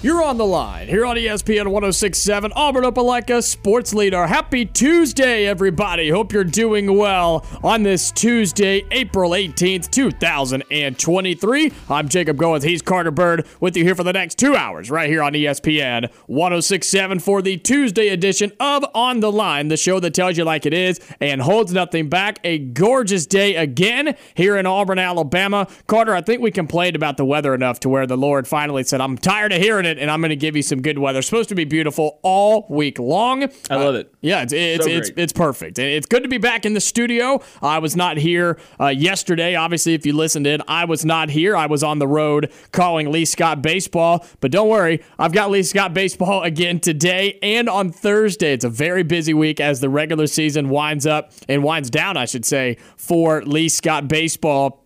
You're on the line here on ESPN 1067, Auburn Opelika Sports Leader. Happy Tuesday, everybody. Hope you're doing well on this Tuesday, April 18th, 2023. I'm Jacob Goins. He's Carter Byrd with you here for the next two hours right here on ESPN 1067 for the Tuesday edition of On the Line, the show that tells you like it is and holds nothing back. A gorgeous day again here in Auburn, Alabama. Carter, I think we complained about the weather enough to where the Lord finally said, I'm tired of hearing it and I'm going to give you some good weather. It's supposed to be beautiful all week long. I love it. Yeah, it's it's So it's, it's perfect. And It's good to be back in the studio. I was not here uh, yesterday. Obviously, if you listened in, I was not here. I was on the road calling Lee Scott baseball. But don't worry, I've got Lee Scott baseball again today and on Thursday. It's a very busy week as the regular season winds up and winds down, I should say, for Lee Scott baseball.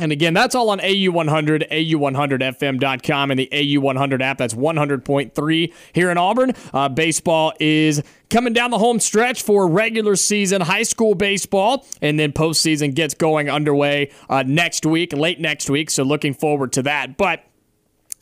And again, that's all on AU100, AU100FM.com, and the AU100 app. That's 100.3 here in Auburn. Uh, baseball is coming down the home stretch for regular season high school baseball, and then postseason gets going underway uh, next week, late next week. So looking forward to that. But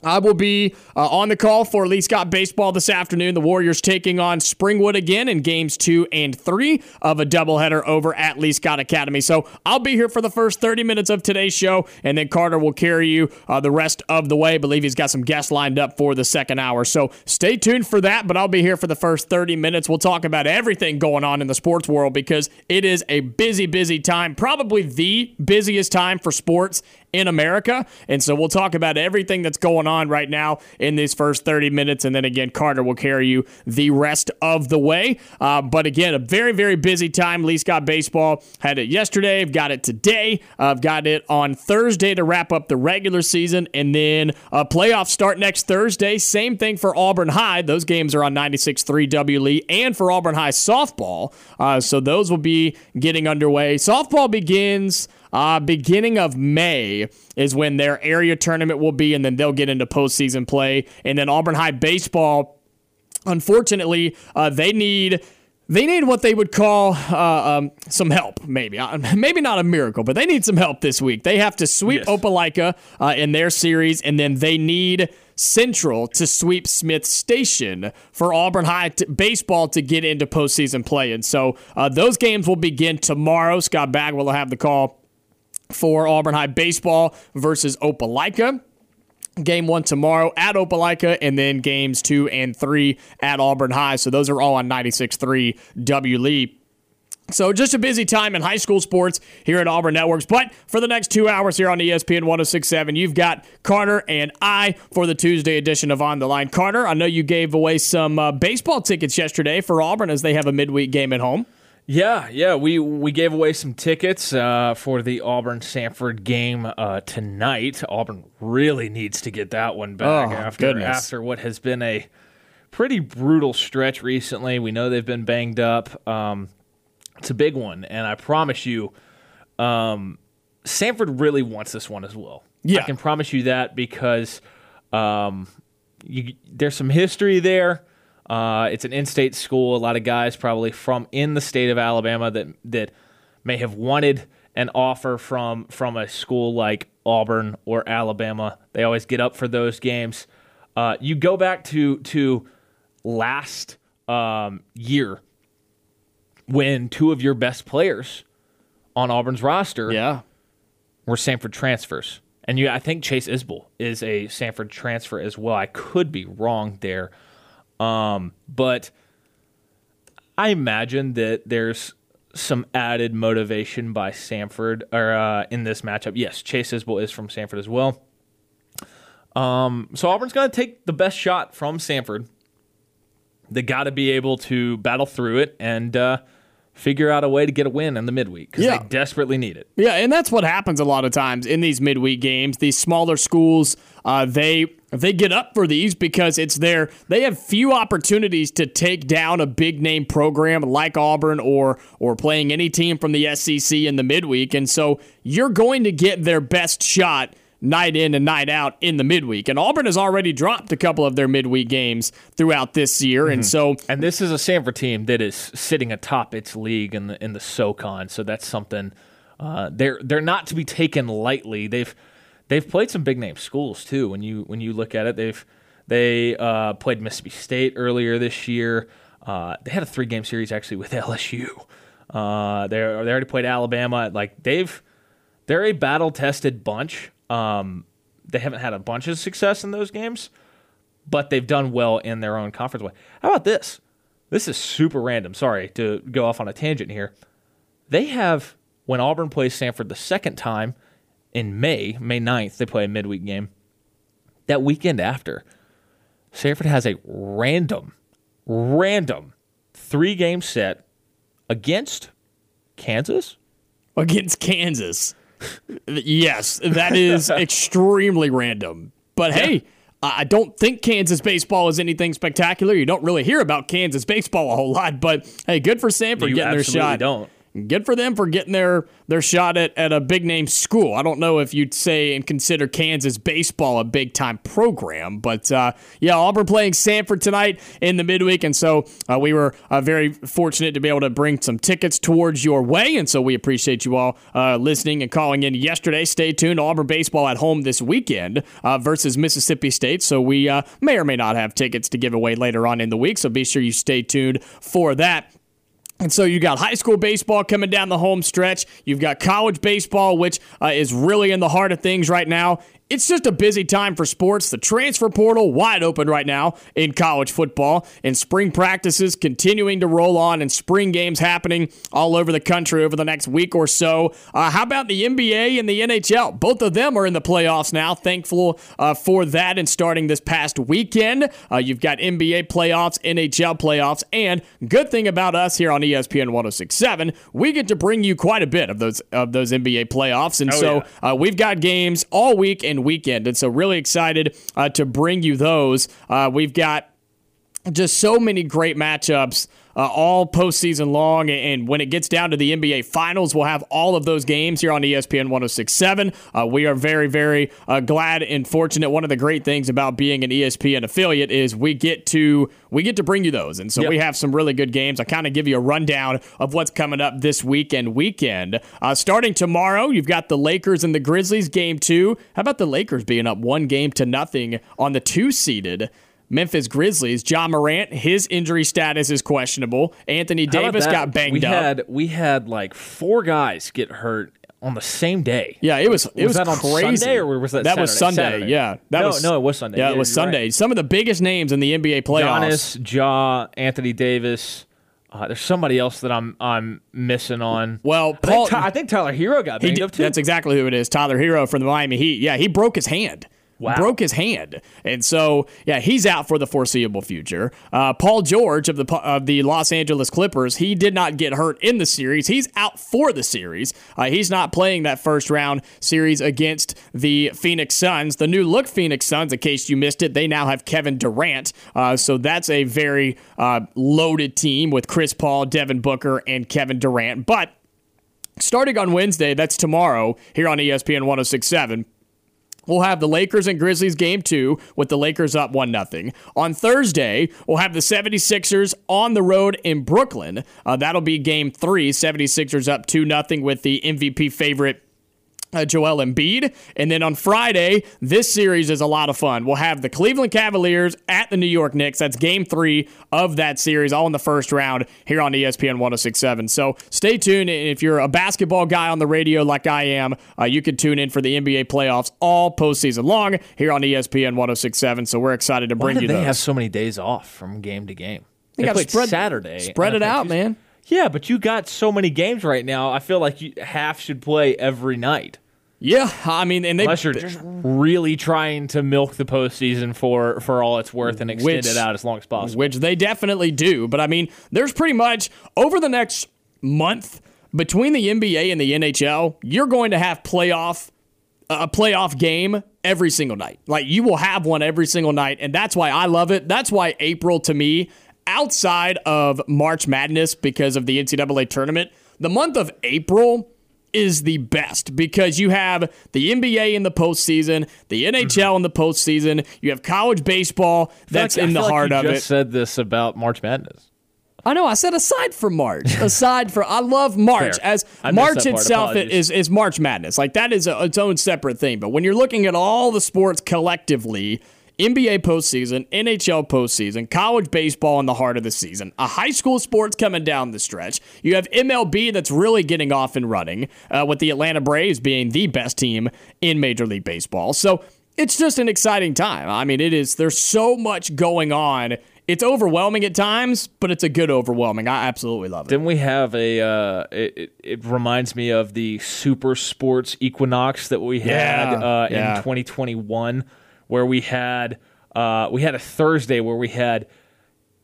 I will be uh, on the call for Lee Scott baseball this afternoon. The Warriors taking on Springwood again in games two and three of a doubleheader over at Lee Scott Academy. So I'll be here for the first 30 minutes of today's show, and then Carter will carry you uh, the rest of the way. I believe he's got some guests lined up for the second hour. So stay tuned for that, but I'll be here for the first 30 minutes. We'll talk about everything going on in the sports world because it is a busy, busy time, probably the busiest time for sports in America. And so we'll talk about everything that's going on right now in these first 30 minutes. And then again, Carter will carry you the rest of the way. Uh, but again, a very, very busy time. Lee Scott Baseball had it yesterday. I've got it today. I've got it on Thursday to wrap up the regular season. And then uh, playoffs start next Thursday. Same thing for Auburn High. Those games are on 96.3 W Lee and for Auburn High softball. Uh, so those will be getting underway. Softball begins. Uh, beginning of May is when their area tournament will be, and then they'll get into postseason play. And then Auburn High baseball, unfortunately, uh, they need they need what they would call uh, um, some help, maybe. Uh, maybe not a miracle, but they need some help this week. They have to sweep Yes. Opelika uh, in their series, and then they need Central to sweep Smith Station for Auburn High t- baseball to get into postseason play. And so uh, those games will begin tomorrow. Scott Bagwell will have the call for Auburn High baseball versus Opelika. Game one tomorrow at Opelika, and then games two and three at Auburn High. So those are all on 96.3 W Lee. So just a busy time in high school sports here at Auburn Networks. But for the next two hours here on ESPN 1067, you've got Carter and I for the Tuesday edition of On the Line. Carter, I know you gave away some uh, baseball tickets yesterday for Auburn as they have a midweek game at home. Yeah, yeah, we we gave away some tickets uh, for the Auburn Samford game uh, tonight. Auburn really needs to get that one back Oh, after goodness. after what has been a pretty brutal stretch recently. We know they've been banged up. Um, it's a big one, and I promise you, um, Samford really wants this one as well. Yeah. I can promise you that because um, you, there's some history there. Uh, it's an in-state school. A lot of guys probably from in the state of Alabama that that may have wanted an offer from from a school like Auburn or Alabama. They always get up for those games. Uh, you go back to to last um, year when two of your best players on Auburn's roster Yeah. were Samford transfers. And you, I think Chase Isbell is a Samford transfer as well. I could be wrong there, um, but I imagine that there's some added motivation by Samford or uh, in this matchup. Yes, Chase Isbell is from Samford as well. Um, so Auburn's going to take the best shot from Samford they got to be able to battle through it and uh, figure out a way to get a win in the midweek because Yeah. they desperately need it. Yeah, and that's what happens a lot of times in these midweek games. These smaller schools, uh, they they get up for these because it's their they have few opportunities to take down a big name program like Auburn or or playing any team from the SEC in the midweek, and so you're going to get their best shot night in and night out in the midweek. And Auburn has already dropped a couple of their midweek games throughout this year, and so And this is a Samford team that is sitting atop its league in the in the SoCon, so that's something uh, they're they're not to be taken lightly. They've they've played some big name schools too. When you when you look at it, they've they uh, played Mississippi State earlier this year. Uh, they had a three game series actually with LSU. Uh, they they already played Alabama. Like they've they're a battle tested bunch. Um, they haven't had a bunch of success in those games, but they've done well in their own conference way. How about this? This is super random. Sorry to go off on a tangent here. They have, when Auburn plays Samford the second time in May, May 9th, they play a midweek game. That weekend after, Samford has a random, random three game set against Kansas, against Kansas. yes, that is extremely random. But hey, I don't think Kansas baseball is anything spectacular. You don't really hear about Kansas baseball a whole lot, but hey, good for Samford You getting their shot. don't. Good for them for getting their their shot at, at a big name school. I don't know if you'd say and consider Kansas baseball a big time program, but uh, yeah, Auburn playing Samford tonight in the midweek, and so uh, we were uh, very fortunate to be able to bring some tickets towards your way, and so we appreciate you all uh, listening and calling in yesterday. Stay tuned, Auburn baseball at home this weekend uh, versus Mississippi State, so we uh, may or may not have tickets to give away later on in the week, so be sure you stay tuned for that. And so you got high school baseball coming down the home stretch. You've got college baseball, which uh, is really in the heart of things right now. It's just a busy time for sports. The transfer portal wide open right now in college football, and spring practices continuing to roll on, and spring games happening all over the country over the next week or so. Uh, how about the NBA and the NHL? Both of them are in the playoffs now. Thankful uh, for that. And starting this past weekend, uh, you've got NBA playoffs, NHL playoffs, and good thing about us here on ESPN 1067, we get to bring you quite a bit of those of those NBA playoffs, and Oh, so yeah. uh, we've got games all week and weekend, and so really excited uh, to bring you those. Uh, we've got just so many great matchups uh, all postseason long. And when it gets down to the NBA Finals, we'll have all of those games here on ESPN 1067. Uh, we are very, very uh, glad and fortunate. One of the great things about being an ESPN affiliate is we get to we get to bring you those, and so Yep. we have some really good games. I kind of give you a rundown of what's coming up this weekend. Weekend uh, starting tomorrow, you've got the Lakers and the Grizzlies game two. How about the Lakers being up one game to nothing on the two seeded? Memphis Grizzlies, Ja Morant, his injury status is questionable. Anthony Davis got banged we up. Had, we had like four guys get hurt on the same day. yeah, it was it was, Was that on crazy. Sunday or was that that was Sunday? Saturday. Yeah, that No, was no, it was Sunday. Yeah, Yeah, it was you're right. Sunday. Some of the biggest names in the NBA playoffs. Giannis, Ja, Anthony Davis. Uh, there's somebody else that I'm I'm missing on. Well, I think, Ty- I think Tyler Herro got banged did- up too. That's exactly who it is. Tyler Herro from the Miami Heat. Yeah, he broke his hand. Wow. Broke his hand, and so yeah, he's out for the foreseeable future. Uh, Paul George of the of the Los Angeles Clippers, he did not get hurt in the series. He's out for the series. Uh, he's not playing that first round series against the Phoenix Suns, the new look Phoenix Suns. In case you missed it, they now have Kevin Durant, uh, so that's a very uh, loaded team with Chris Paul, Devin Booker, and Kevin Durant. But starting on Wednesday, that's tomorrow here on ESPN 1067. We'll have the Lakers and Grizzlies game two with the Lakers up 1 0. On Thursday, we'll have the 76ers on the road in Brooklyn. Uh, that'll be game three. 76ers up 2 0 with the MVP favorite uh, Joel Embiid. And then on Friday, this series is a lot of fun. We'll have the Cleveland Cavaliers at the New York Knicks. That's game three of that series, all in the first round here on ESPN 1067. So stay tuned. And if you're a basketball guy on the radio like I am, uh, you can tune in for the NBA playoffs all postseason long here on ESPN 1067. So we're excited to bring Why did you they those. have so many days off from game to game? They, gotta played spread- Saturday. Spread it out, think- man. Yeah, but you got so many games right now. I feel like you, half should play every night. Yeah, I mean, and they Unless you're just really trying to milk the postseason for for all it's worth and extend Which- it out as long as possible. which they definitely do. But I mean, there's pretty much over the next month between the NBA and the NHL, you're going to have playoff a playoff game every single night. Like you will have one every single night, and that's why I love it. That's why April to me, outside of March Madness because of the NCAA tournament, the month of April is the best because you have the NBA in the postseason, the NHL mm-hmm. in the postseason, you have college baseball that's I in the like heart you of just it. said this about March Madness. I know. I said aside from March. aside for I love March Fair. as March itself Apologies. is is March Madness. Like that is a, its own separate thing. But when you're looking at all the sports collectively, NBA postseason, NHL postseason, college baseball in the heart of the season, a high school sports coming down the stretch. You have MLB that's really getting off and running, uh, with the Atlanta Braves being the best team in Major League Baseball. So it's just an exciting time. I mean, it is. There's so much going on. It's overwhelming at times, but it's a good overwhelming. I absolutely love it. Didn't we have a? Uh, it, it- it reminds me of the Super Sports Equinox that we had Yeah, uh, yeah. in 2021, where we had uh, we had a Thursday where we had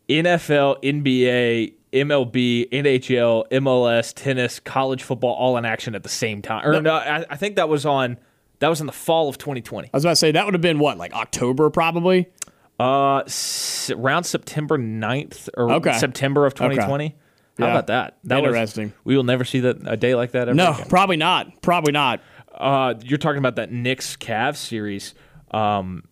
NFL, NBA, MLB, NHL, MLS, tennis, college football, all in action at the same time. Or no, I, I think that was on that was in the fall of 2020. I was about to say that would have been what, like October, probably. Uh, s- around September 9th or Okay. September of 2020. How Yeah. about that? That was- Interesting. we will never see that a day like that ever No, again. probably not. Probably not. Uh, you're talking about that Knicks Cavs series. Um,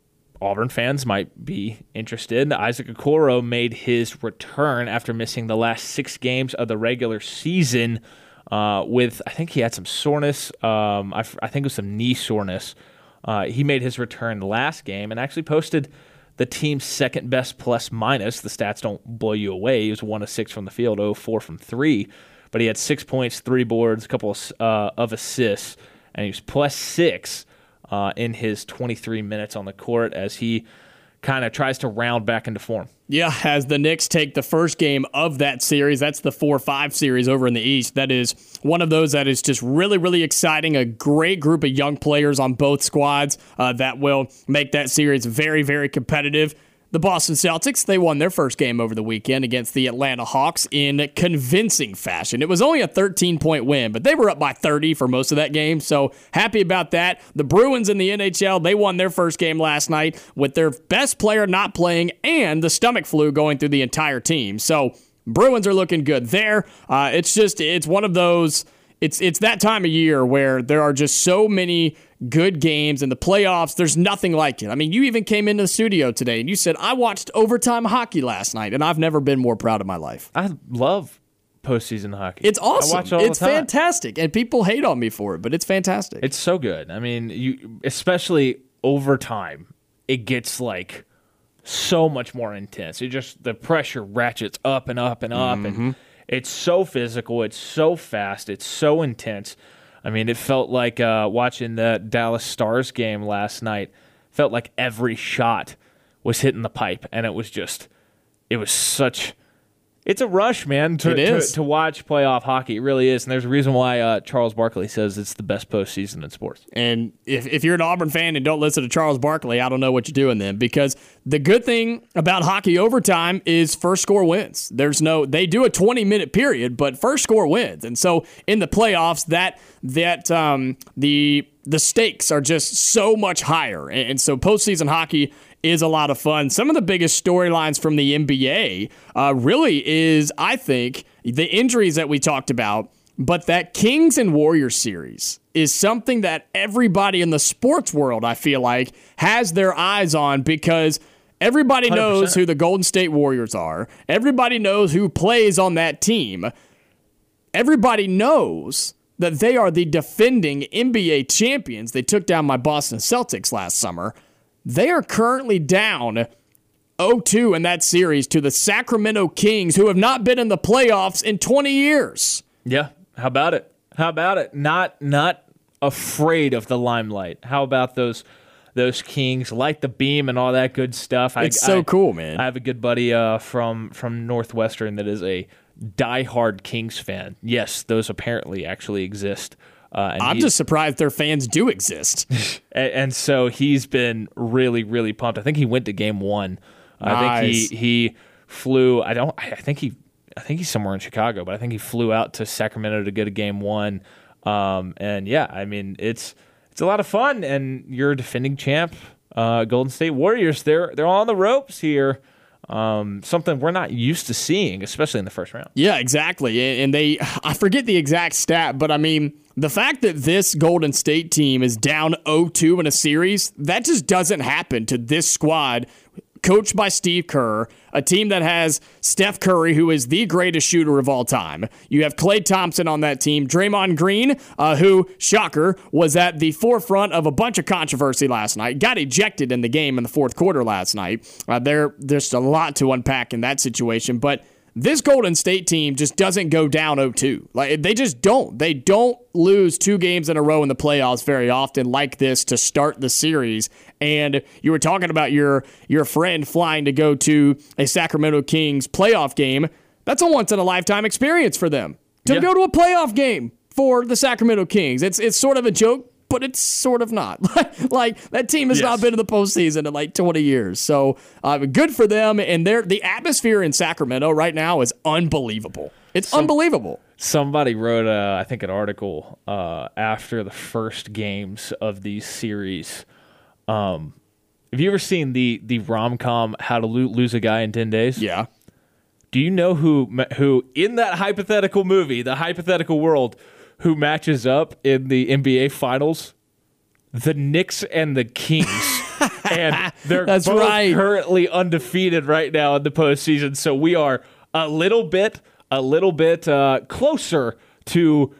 Auburn fans might be interested. Isaac Okoro made his return after missing the last six games of the regular season. Uh, with I think he had some soreness. Um, I, f- I think it was some knee soreness. Uh, he made his return last game and actually posted the team's second best plus minus. The stats don't blow you away. He was one of six from the field, 0 4 from three, but he had six points, three boards, a couple of, uh, of assists, and he was plus six uh, in his 23 minutes on the court as he kind of tries to round back into form. Yeah, as the Knicks take the first game of that series, that's the 4 5 series over in the East. That is one of those that is just really, really exciting. A great group of young players on both squads uh, that will make that series very, very competitive. The Boston Celtics, they won their first game over the weekend against the Atlanta Hawks in convincing fashion. It was only a 13 point win, but they were up by 30 for most of that game. So happy about that. The Bruins in the NHL, they won their first game last night with their best player not playing and the stomach flu going through the entire team. So Bruins are looking good there. Uh, it's just, it's one of those. It's it's that time of year where there are just so many good games and the playoffs. There's nothing like it. I mean, you even came into the studio today and you said I watched overtime hockey last night, and I've never been more proud of my life. I love postseason hockey. It's awesome. I watch it all it's the time. fantastic, and people hate on me for it, but it's fantastic. It's so good. I mean, you especially over time, it gets like so much more intense. It just the pressure ratchets up and up and up, Mm-hmm. and it's so physical. It's so fast. It's so intense. I mean, it felt like uh, watching the Dallas Stars game last night. Felt like every shot was hitting the pipe, and it was just, it was such. It's a rush, man, to, It is. to, to watch playoff hockey. It really is. And there's a reason why uh, Charles Barkley says it's the best postseason in sports. And if, if you're an Auburn fan and don't listen to Charles Barkley, I don't know what you're doing then. Because the good thing about hockey overtime is first score wins. There's no they do a 20 minute period, but first score wins. And so in the playoffs, that that um, the the stakes are just so much higher. And, and so postseason hockey is a lot of fun. Some of the biggest storylines from the NBA uh, really is, I think, the injuries that we talked about. But that Kings and Warriors series is something that everybody in the sports world, I feel like, has their eyes on because everybody knows 100%. who the Golden State Warriors are. Everybody knows who plays on that team. Everybody knows that they are the defending NBA champions. They took down my Boston Celtics last summer. They are currently down 0-2 in that series to the Sacramento Kings, who have not been in the playoffs in 20 years. Yeah. How about it? How about it? Not not afraid of the limelight. How about those those Kings light the beam and all that good stuff? I- It's so I- cool, man. I have a good buddy uh, from from Northwestern that is a diehard Kings fan. Yes, those apparently actually exist. Uh, and I'm just surprised their fans do exist. and, and so he's been really, really pumped. I think he went to game one. I think he he flew. I don't. I think he. I think he's somewhere in Chicago, but I think he flew out to Sacramento to go to game one. Um, and yeah, I mean it's it's a lot of fun. And you're a defending champ, uh, Golden State Warriors. They're they're on the ropes here. Um, something we're not used to seeing, especially in the first round. Yeah, exactly. And they, I forget the exact stat, but I mean, the fact that this Golden State team is down 0 2 in a series, that just doesn't happen to this squad. Coached by Steve Kerr, a team that has Steph Curry, who is the greatest shooter of all time. You have Klay Thompson on that team. Draymond Green, uh, who, shocker, was at the forefront of a bunch of controversy last night, got ejected in the game in the fourth quarter last night. Uh, there, there's a lot to unpack in that situation, but this Golden State team just doesn't go down 0-2. Like they just don't. They don't lose two games in a row in the playoffs very often like this to start the series. And you were talking about your your friend flying to go to a Sacramento Kings playoff game. That's a once in a lifetime experience for them. To Yeah. go to a playoff game for the Sacramento Kings. It's it's sort of a joke, but it's sort of not. like that team has not been in the postseason in like 20 years. So uh, good for them. And they're, the atmosphere in Sacramento right now is unbelievable. It's unbelievable. Somebody wrote, uh, I think, an article uh, after the first games of these series. Um, have you ever seen the the rom com How to Lo- Lose a Guy in Ten Days? Yeah. Do you know who who in that hypothetical movie, the hypothetical world, who matches up in the NBA Finals? The Knicks and the Kings. and they're That's both right. currently undefeated right now in the postseason. So we are a little bit, a little bit uh, closer to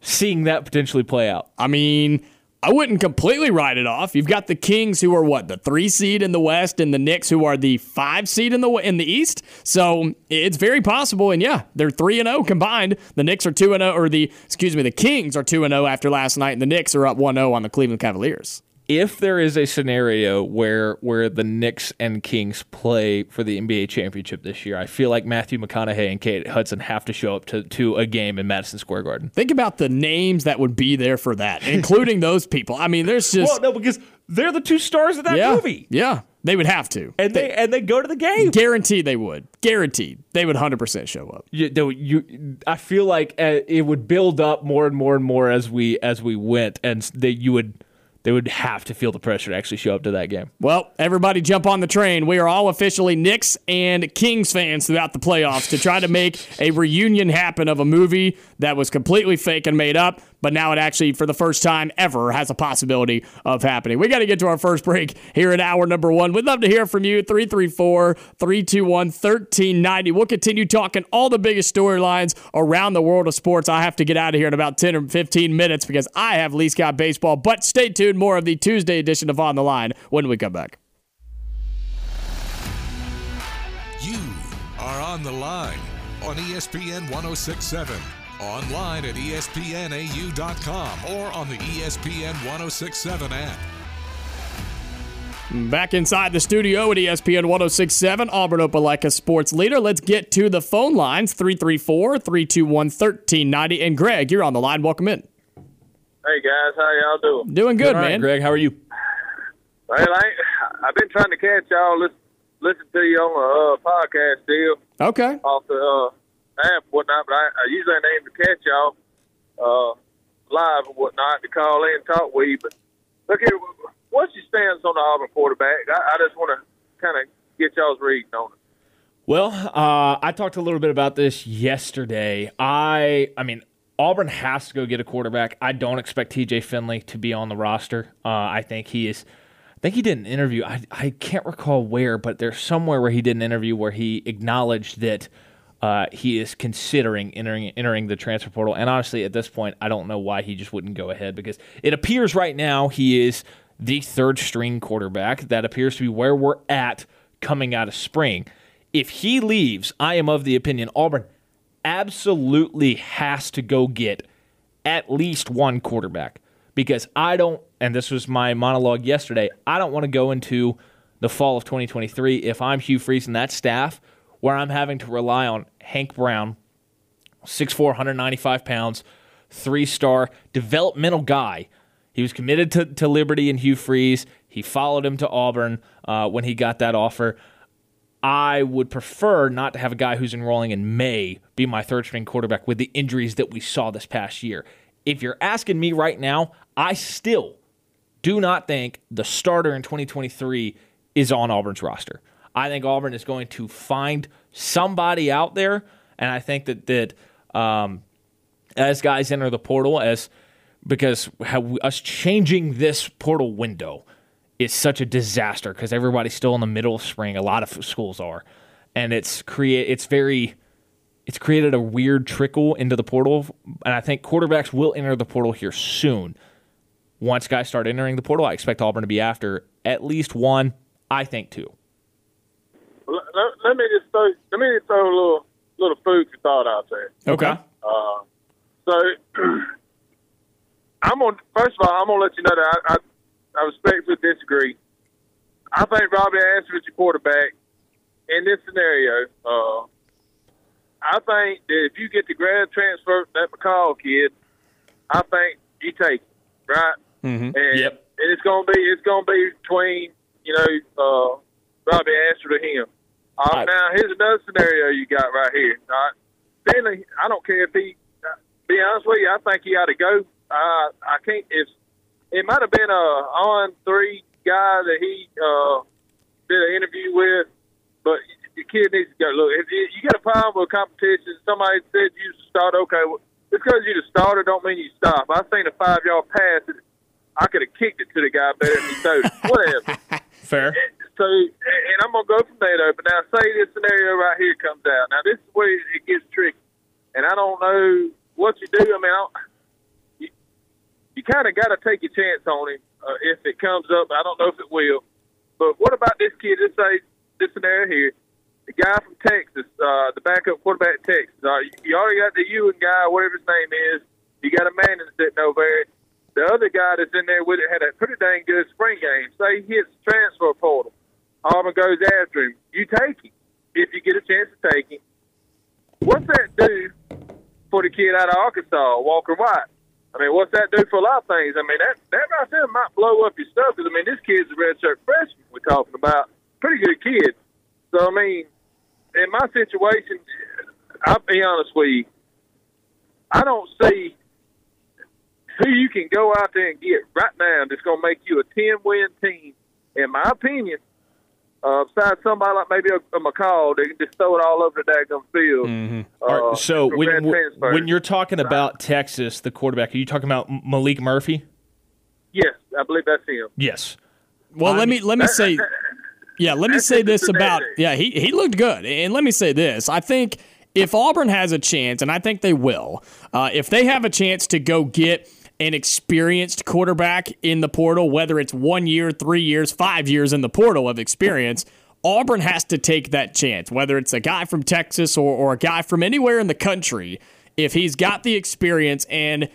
seeing that potentially play out. I mean, I wouldn't completely write it off. You've got the Kings who are what the three seed in the West, and the Knicks who are the five seed in the in the East. So it's very possible. And yeah, they're three and zero combined. The Knicks are two and zero, or the excuse me, the Kings are two and zero after last night, and the Knicks are up one zero on the Cleveland Cavaliers. If there is a scenario where where the Knicks and Kings play for the NBA championship this year, I feel like Matthew McConaughey and Kate Hudson have to show up to, to a game in Madison Square Garden. Think about the names that would be there for that, including those people. I mean, there's just Well, no, because they're the two stars of that yeah, movie, yeah, they would have to. and they and they go to the game. Guaranteed they would. Guaranteed they would 100% show up. You, you, I feel like uh, it would build up more and more and more as we as we went, and they you would they would have to feel the pressure to actually show up to that game. Well, everybody jump on the train. We are all officially Knicks and Kings fans throughout the playoffs to try to make a reunion happen of a movie that was completely fake and made up, but now it actually, for the first time ever, has a possibility of happening. We got to get to our first break here in hour number one. We'd love to hear from you. 334 321 1390. We'll continue talking all the biggest storylines around the world of sports. I have to get out of here in about 10 or 15 minutes because I have Lee Scott Baseball, but stay tuned. More of the Tuesday edition of On the Line when we come back. You are on the line on ESPN 1067, online at espnau.com, or on the ESPN 1067 app. Back inside the studio at ESPN 1067, Auburn Opelika sports leader. Let's get to the phone lines 334 321 1390. And Greg, you're on the line. Welcome in. Hey guys, how y'all doing? Doing good, All right, man. Greg, how are you? Well, I, i've been trying to catch y'all, listen, listen to you on the uh, podcast deal Okay. off the uh, app and whatnot, but I, I usually ain't able to catch y'all uh, live and whatnot to call in and talk with you. But look here, what's your stance on the Auburn quarterback? I, I just want to kind of get y'all's reading on it. Well, uh, I talked a little bit about this yesterday. I, I mean, Auburn has to go get a quarterback. I don't expect T.J. Finley to be on the roster. Uh, I think he is. I think he did an interview. I, I can't recall where, but there's somewhere where he did an interview where he acknowledged that uh, he is considering entering entering the transfer portal. And honestly, at this point, I don't know why he just wouldn't go ahead because it appears right now he is the third string quarterback. That appears to be where we're at coming out of spring. If he leaves, I am of the opinion Auburn absolutely has to go get at least one quarterback because I don't, and this was my monologue yesterday, I don't want to go into the fall of 2023 if I'm Hugh Freeze and that staff where I'm having to rely on Hank Brown, 6'4, 195 pounds, three star developmental guy. He was committed to, to Liberty and Hugh Freeze. He followed him to Auburn uh, when he got that offer. I would prefer not to have a guy who's enrolling in May be my third string quarterback with the injuries that we saw this past year. If you're asking me right now, I still do not think the starter in 2023 is on Auburn's roster. I think Auburn is going to find somebody out there, and I think that that um, as guys enter the portal, as because how, us changing this portal window is such a disaster because everybody's still in the middle of spring. A lot of schools are, and it's create it's very it's created a weird trickle into the portal, and I think quarterbacks will enter the portal here soon. Once guys start entering the portal, I expect Auburn to be after at least one. I think two. Let, me just throw let me just throw a little little food for thought out there. Okay. Uh, so I'm on. First of all, I'm gonna let you know that I, I, I respectfully disagree. I think Robbie Anderson is your quarterback in this scenario. Uh, I think that if you get the grad transfer that McCall kid, I think you take it, right? Mm-hmm. And, Yep. and it's gonna be it's gonna be between you know uh, Robby Ashford and him. Uh, Right. Now here's another scenario you got right here. All right? Finley, I don't care if he. uh, Be honest with you, I think he ought to go. Uh, I can't. If it might have been a on three guy that he uh, did an interview with, but the kid needs to go. Look, if you, you get a problem with competition, somebody said you start. Okay, well, just because you the starter don't mean you stop. I seen a five yard pass. that I could have kicked it to the guy better than he threw it. Whatever. Fair. So, and I'm gonna go from there though. But now, say this scenario right here comes out. Now, this is where it gets tricky, and I don't know what you do. I mean, I you, you kind of got to take your chance on him uh, if it comes up. I don't know if it will, but what about this kid? Let's say this scenario here. The guy from Texas, uh, the backup quarterback at Texas. Uh, you, you already got the Ewan guy, whatever his name is. You got a man that's sitting over there. The other guy that's in there with it had a pretty dang good spring game. Say he hits transfer portal. Auburn goes after him. You take him if you get a chance to take him. What's that do for the kid out of Arkansas, Walker White? I mean, what's that do for a lot of things? I mean, that that right there might blow up your stuff. Because I mean, this kid's a redshirt freshman. We're talking about pretty good kid. So I mean, in my situation, I'll be honest with you. I don't see who you can go out there and get right now that's going to make you a 10 win team, in my opinion, uh, besides somebody like maybe a, a McCall, they can just throw it all over the daggum field. Uh, All right, so when, when you're talking about Texas, the quarterback, are you talking about Maalik Murphy? yes, I believe that's him. Yes. Well, let me let me say, yeah, let me say this about yeah, he he looked good, and let me say this: I think if Auburn has a chance, and I think they will, uh, if they have a chance to go get an experienced quarterback in the portal, whether it's one year, three years, five years in the portal of experience. Auburn has to take that chance, whether it's a guy from Texas or, or a guy from anywhere in the country. If he's got the experience and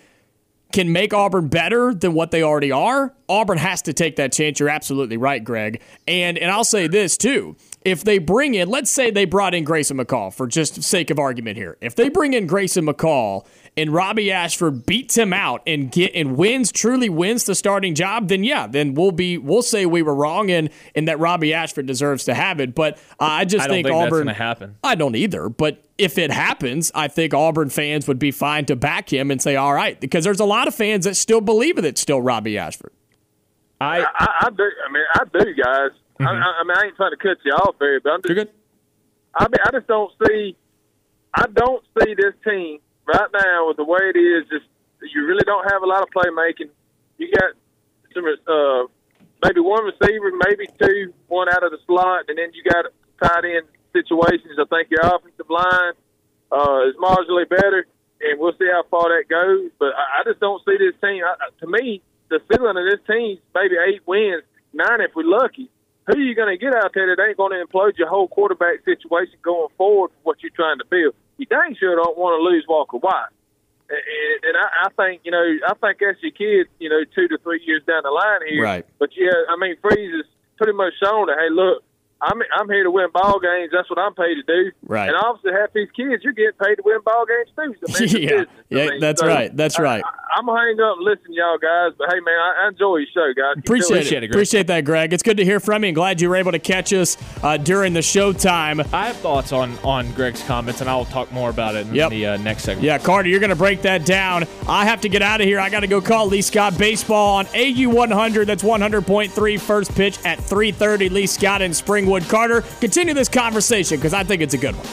can make Auburn better than what they already are, Auburn has to take that chance. You're absolutely right, Greg. And and I'll say this too. If they bring in, let's say they brought in Grayson McCall for just sake of argument here. If they bring in Grayson McCall and Robby Ashford beats him out and get and wins, truly wins the starting job, then yeah, then we'll be we'll say we were wrong and and that Robby Ashford deserves to have it. But uh, I just I don't think, think that's Auburn gonna happen. I don't either. But if it happens, I think Auburn fans would be fine to back him and say, all right, because there's a lot of fans that still believe that it's still Robby Ashford. I I, I do. I mean, I do, guys. I, I, I mean, I ain't trying to cut you off, Barry, but I'm just, you're good. I mean, I just don't see. I don't see this team right now with the way it is. Just you really don't have a lot of playmaking. You got some, uh, maybe one receiver, maybe two, one out of the slot, and then you got tight end situations. I think your offensive line uh, is marginally better, and we'll see how far that goes. But I, I just don't see this team. I- to me, the ceiling of this team is maybe eight wins, nine if we're lucky. Who are you going to get out there that ain't going to implode your whole quarterback situation going forward for what you're trying to build? You dang sure don't want to lose Walker White. And, and I, I think, you know, I think that's your kid, you know, two to three years down the line here. Right. But yeah, I mean, Freeze has pretty much shown that, hey, look, I'm I'm here to win ball games. That's what I'm paid to do. Right. And obviously, half these kids, you're getting paid to win ball games too. So, man, it's Yeah. I Yeah, mean, that's so right. That's right. I, am gonna hang up and listen to y'all guys. But hey, man, I, I enjoy your show, guys. Keep doing Appreciate, Appreciate it. it, Greg. Appreciate that, Greg. It's good to hear from you, and glad you were able to catch us uh, during the showtime. I have thoughts on on Greg's comments, and I'll talk more about it in Yep. the uh, next segment. Yeah, Carter, you're going to break that down. I have to get out of here. I got to go call Lee Scott baseball on AU 100. That's 100.3 first pitch at 3:30. Lee Scott and Springwood. Carter, continue this conversation because I think it's a good one.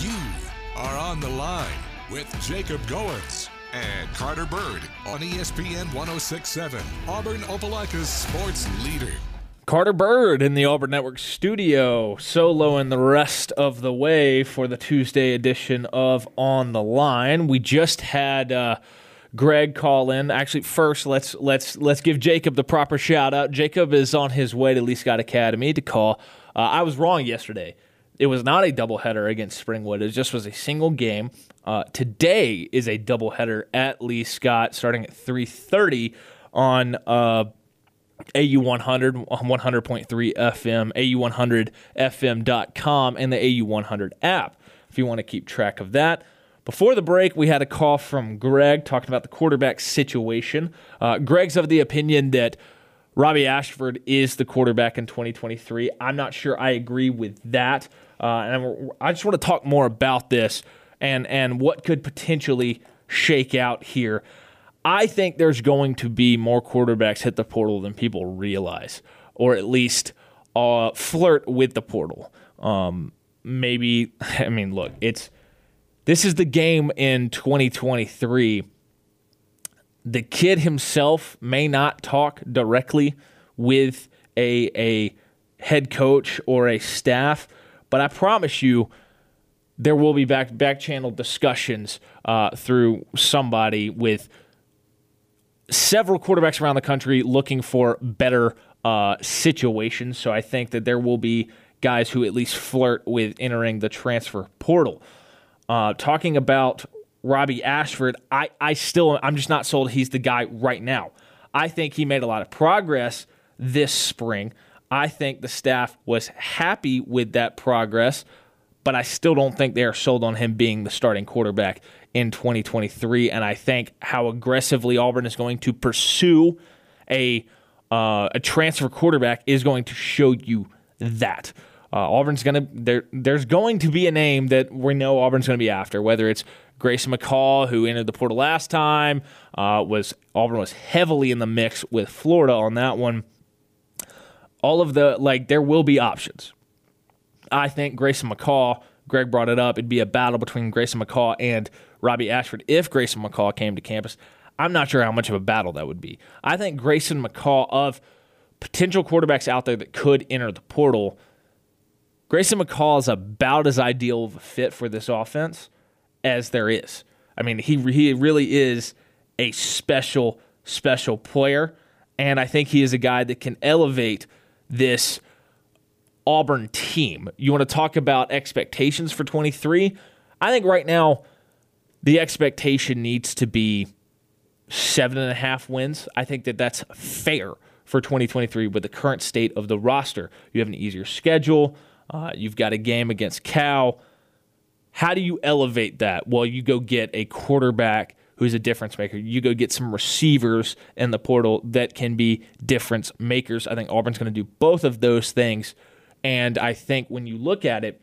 You are on the line with Jacob Goins and Carter Byrd on ESPN 1067, Auburn Opelika's sports leader. Carter Byrd in the Auburn Network studio, solo and the rest of the way for the Tuesday edition of On the Line. We just had uh, Greg call in. Actually, first let's let's let's give Jacob the proper shout out. Jacob is on his way to Lee Scott Academy to call. Uh, I was wrong yesterday. It was not a doubleheader against Springwood. It just was a single game. Uh, today is a doubleheader at Lee Scott, starting at 3:30 on. Uh, AU 100, 100.3 FM, AU100FM.com, and the AU100 app if you want to keep track of that. Before the break, we had a call from Greg talking about the quarterback situation. Uh, Greg's of the opinion that Robby Ashford is the quarterback in 2023. I'm not sure I agree with that. Uh, and I just want to talk more about this and, and what could potentially shake out here. I think there's going to be more quarterbacks hit the portal than people realize, or at least uh, flirt with the portal. Um, maybe, I mean, look, it's this is the game in 2023. The kid himself may not talk directly with a a head coach or a staff, but I promise you, there will be back back channel discussions uh, through somebody with several quarterbacks around the country looking for better uh, situations. So I think that there will be guys who at least flirt with entering the transfer portal. Uh, talking about Robby Ashford, I, I still I'm just not sold he's the guy right now. I think he made a lot of progress this spring. I think the staff was happy with that progress, but I still don't think they are sold on him being the starting quarterback in 2023. And I think how aggressively Auburn is going to pursue a uh, a transfer quarterback is going to show you that. Uh, Auburn's going to there. There's going to be a name that we know Auburn's going to be after, whether it's Grayson McCall, who entered the portal last time, uh, was Auburn was heavily in the mix with Florida on that one. All of the like, there will be options. I think Grayson McCall. Greg brought it up. It'd be a battle between Grayson McCall and Robby Ashford if Grayson McCall came to campus. I'm not sure how much of a battle that would be. I think Grayson McCall of potential quarterbacks out there that could enter the portal. Grayson McCall is about as ideal of a fit for this offense as there is. I mean, he he really is a special special player, and I think he is a guy that can elevate this Auburn team. You want to talk about expectations for 23? I think right now the expectation needs to be seven and a half wins. I think that that's fair for 2023 with the current state of the roster. You have an easier schedule. Uh, you've got a game against Cal. How do you elevate that? Well, you go get a quarterback who's a difference maker. You go get some receivers in the portal that can be difference makers. I think Auburn's going to do both of those things. And I think when you look at it,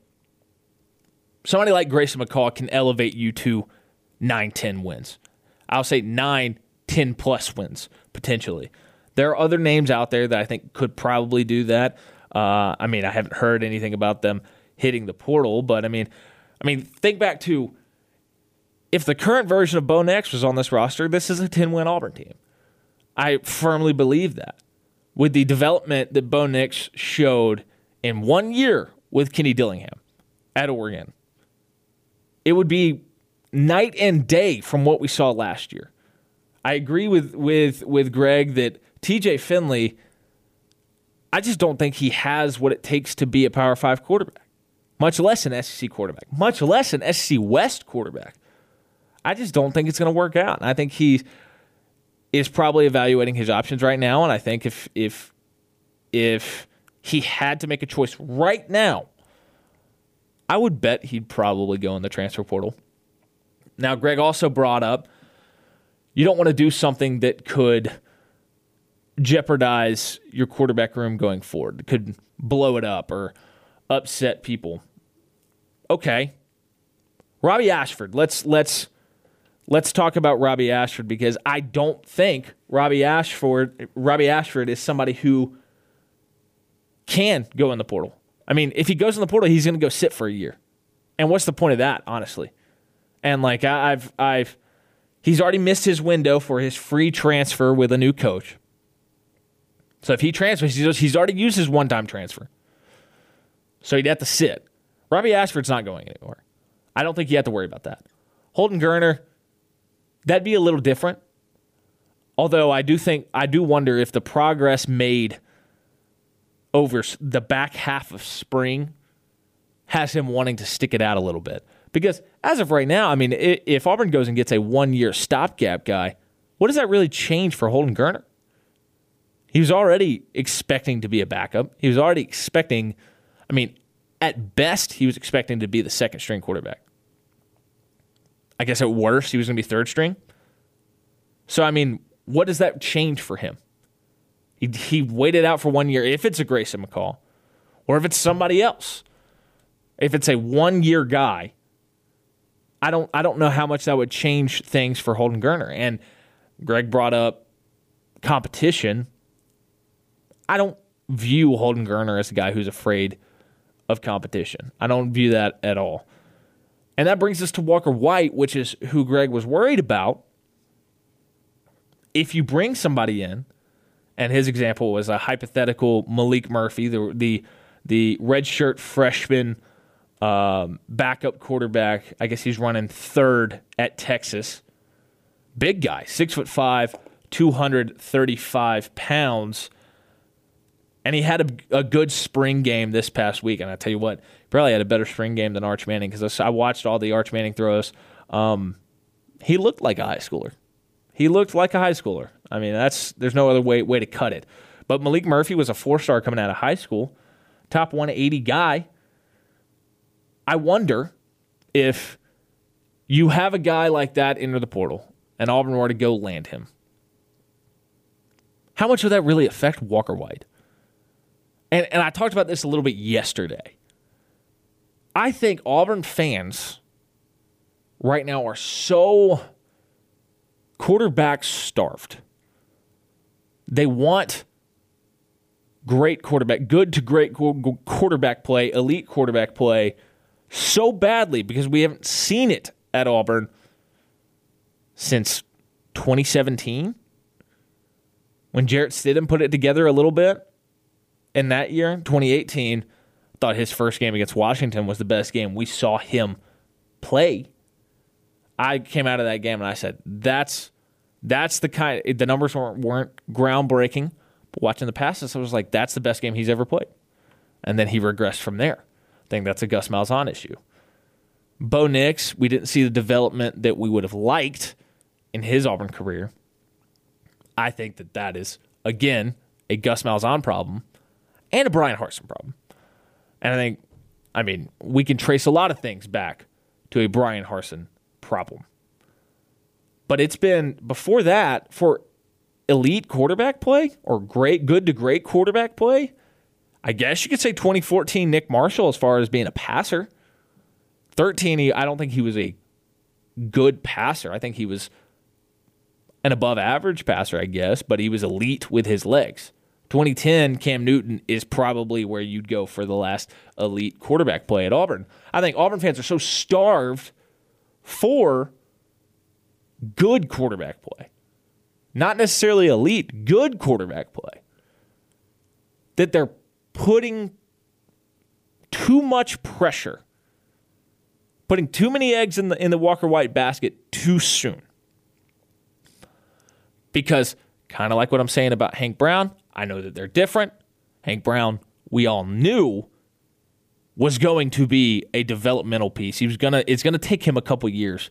somebody like Grayson McCall can elevate you to 9, 10 wins. I'll say 9, 10 plus wins potentially. There are other names out there that I think could probably do that. Uh, I mean, I haven't heard anything about them hitting the portal, but I mean, I mean, think back to if the current version of Bo Nix was on this roster, this is a 10 win Auburn team. I firmly believe that. With the development that Bo Nix showed in one year with Kenny Dillingham at Oregon, it would be night and day from what we saw last year. I agree with with with Greg that TJ Finley I just don't think he has what it takes to be a Power 5 quarterback. much less an SEC quarterback, much less an SEC West quarterback. I just don't think it's going to work out. And I think he is probably evaluating his options right now. And I think if if if he had to make a choice right now, I would bet he'd probably go in the transfer portal. Now, Greg also brought up you don't want to do something that could jeopardize your quarterback room going forward, it could blow it up or upset people. Okay. Robby Ashford, let's let's let's talk about Robby Ashford because I don't think Robby Ashford Robby Ashford is somebody who can go in the portal. I mean, if he goes in the portal, he's going to go sit for a year. And what's the point of that, honestly? And like I've I've he's already missed his window for his free transfer with a new coach. So if he transfers, he's already used his one-time transfer. So he'd have to sit. Robby Ashford's not going anywhere. I don't think you have to worry about that. Holden Geriner, that'd be a little different. Although I do think I do wonder if the progress made over the back half of spring has him wanting to stick it out a little bit. Because as of right now, I mean, if Auburn goes and gets a one year stopgap guy, what does that really change for Holden Geriner? He was already expecting to be a backup. He was already expecting, I mean, at best, he was expecting to be the second string quarterback. I guess at worst, he was going to be third string. So, I mean, what does that change for him? He, he waited out for one year. If it's a Grayson McCall, or if it's somebody else, if it's a one year guy, I don't I don't know how much that would change things for Holden Geriner. And Greg brought up competition. I don't view Holden Geriner as a guy who's afraid of competition. I don't view that at all. And that brings us to Walker White, which is who Greg was worried about. If you bring somebody in and his example was a hypothetical Maalik Murphy, the the the redshirt freshman um, backup quarterback. I guess he's running third at Texas. Big guy, six foot five, two hundred thirty five pounds, and he had a, a, good spring game this past week. And I tell you what, probably had a better spring game than Arch Manning because I watched all the Arch Manning throws. Um, he looked like a high schooler. He looked like a high schooler. I mean, that's there's no other way way to cut it. But Maalik Murphy was a four star coming out of high school, top 180 guy. I wonder if you have a guy like that enter the portal and Auburn were to go land him. How much would that really affect Walker White? And and I talked about this a little bit yesterday. I think Auburn fans right now are so quarterback starved. They want great quarterback, good to great quarterback play, elite quarterback play so badly because we haven't seen it at Auburn since 2017 when Jarrett Stidham put it together a little bit in that year, 2018. Thought his first game against Washington was the best game we saw him play. I came out of that game and I said, "That's that's the kind. The numbers weren't, weren't groundbreaking, but watching the passes, I was like, that's the best game he's ever played. And then he regressed from there. Think that's a Gus Malzahn issue. Bo Nix, we didn't see the development that we would have liked in his Auburn career. I think that that is again a Gus Malzahn problem and a Bryan Harsin problem. And I think, I mean, we can trace a lot of things back to a Bryan Harsin problem. But it's been before that for elite quarterback play or great, good to great quarterback play. I guess you could say 2014 Nick Marshall as far as being a passer. 13, he, I don't think he was a good passer. I think he was an above average passer, I guess, but he was elite with his legs. 2010, Cam Newton is probably where you'd go for the last elite quarterback play at Auburn. I think Auburn fans are so starved for good quarterback play, not necessarily elite, good quarterback play, that they're putting too much pressure, putting too many eggs in the in the Walker White basket too soon. Because kind of like what I'm saying about Hank Brown, I know that they're different. Hank Brown, we all knew was going to be a developmental piece. He was gonna. It's gonna take him a couple years,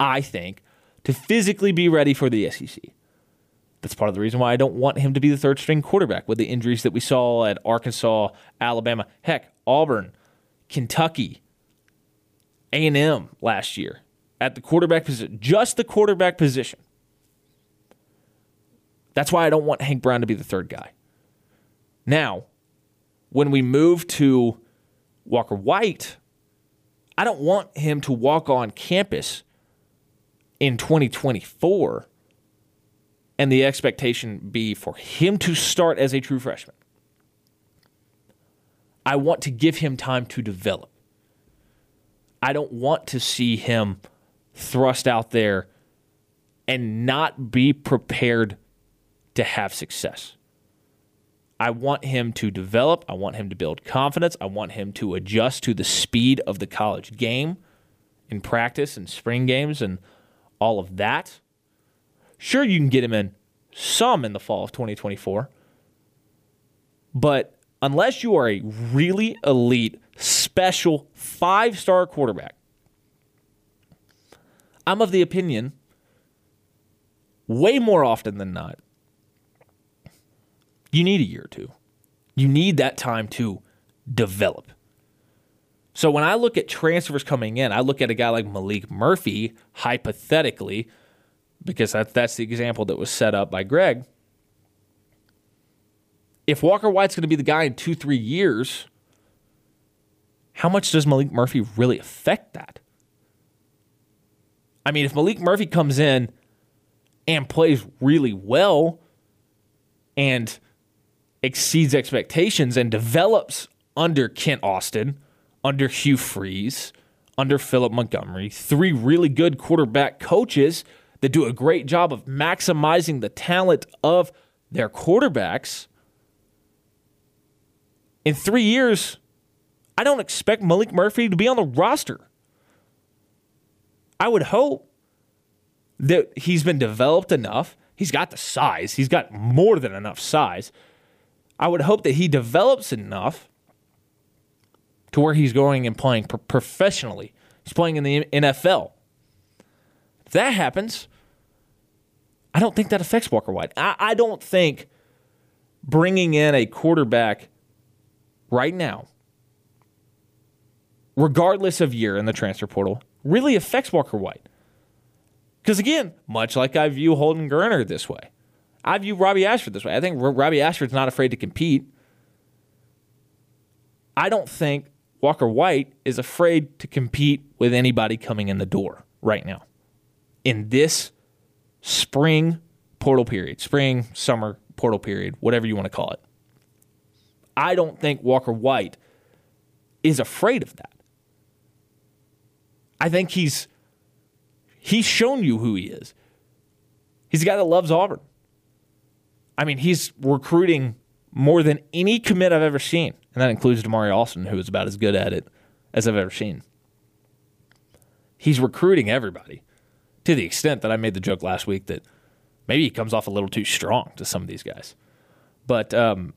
I think, to physically be ready for the SEC. That's part of the reason why I don't want him to be the third string quarterback with the injuries that we saw at Arkansas, Alabama, heck, Auburn, Kentucky, A&M last year at the quarterback position, just the quarterback position. That's why I don't want Hank Brown to be the third guy. Now, when we move to Walker White, I don't want him to walk on campus in 2024 and the expectation be for him to start as a true freshman. I want to give him time to develop. I don't want to see him thrust out there and not be prepared to have success. I want him to develop. I want him to build confidence. I want him to adjust to the speed of the college game in practice and spring games and all of that. Sure, you can get him in some in the fall of 2024. But unless you are a really elite, special five star quarterback, I'm of the opinion, way more often than not, you need a year or two. You need that time to develop. So when I look at transfers coming in, I look at a guy like Maalik Murphy, hypothetically, because that, that's the example that was set up by Greg. If Walker White's going to be the guy in two, three years, how much does Maalik Murphy really affect that? I mean, if Maalik Murphy comes in and plays really well and exceeds expectations and develops under Kent Austin, under Hugh Freeze, under Philip Montgomery, three really good quarterback coaches that do a great job of maximizing the talent of their quarterbacks. In three years, I don't expect Maalik Murphy to be on the roster. I would hope that he's been developed enough. He's got the size, he's got more than enough size. I would hope that he develops enough to where he's going and playing pro- professionally. He's playing in the NFL. If that happens, I don't think that affects Walker White. I, I don't think bringing in a quarterback right now, regardless of year in the transfer portal, really affects Walker White. Because again, much like I view Holden Geriner this way, I view Robby Ashford this way. I think Robby Ashford's not afraid to compete. I don't think Walker White is afraid to compete with anybody coming in the door right now in this spring portal period, spring, summer portal period, whatever you want to call it. I don't think Walker White is afraid of that. I think he's he's shown you who he is. He's a guy that loves Auburn. I mean, he's recruiting more than any commit I've ever seen, and that includes Damari Austin, who is about as good at it as I've ever seen. He's recruiting everybody to the extent that I made the joke last week that maybe he comes off a little too strong to some of these guys. But um,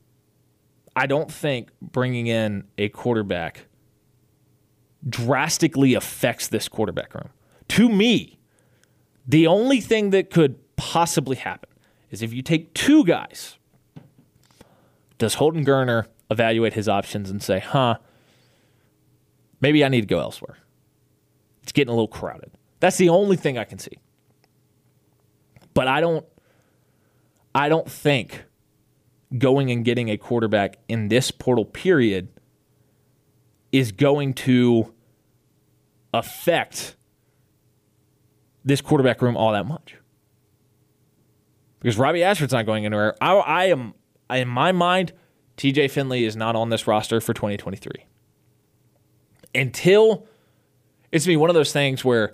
I don't think bringing in a quarterback drastically affects this quarterback room. To me, the only thing that could possibly happen is if you take two guys, does Holden Geriner evaluate his options and say, huh, maybe I need to go elsewhere? It's getting a little crowded. That's the only thing I can see. But I don't I don't think going and getting a quarterback in this portal period is going to affect this quarterback room all that much. Because Robby Ashford's not going anywhere. I, I am, in my mind, TJ Finley is not on this roster for 2023. Until it's me one of those things where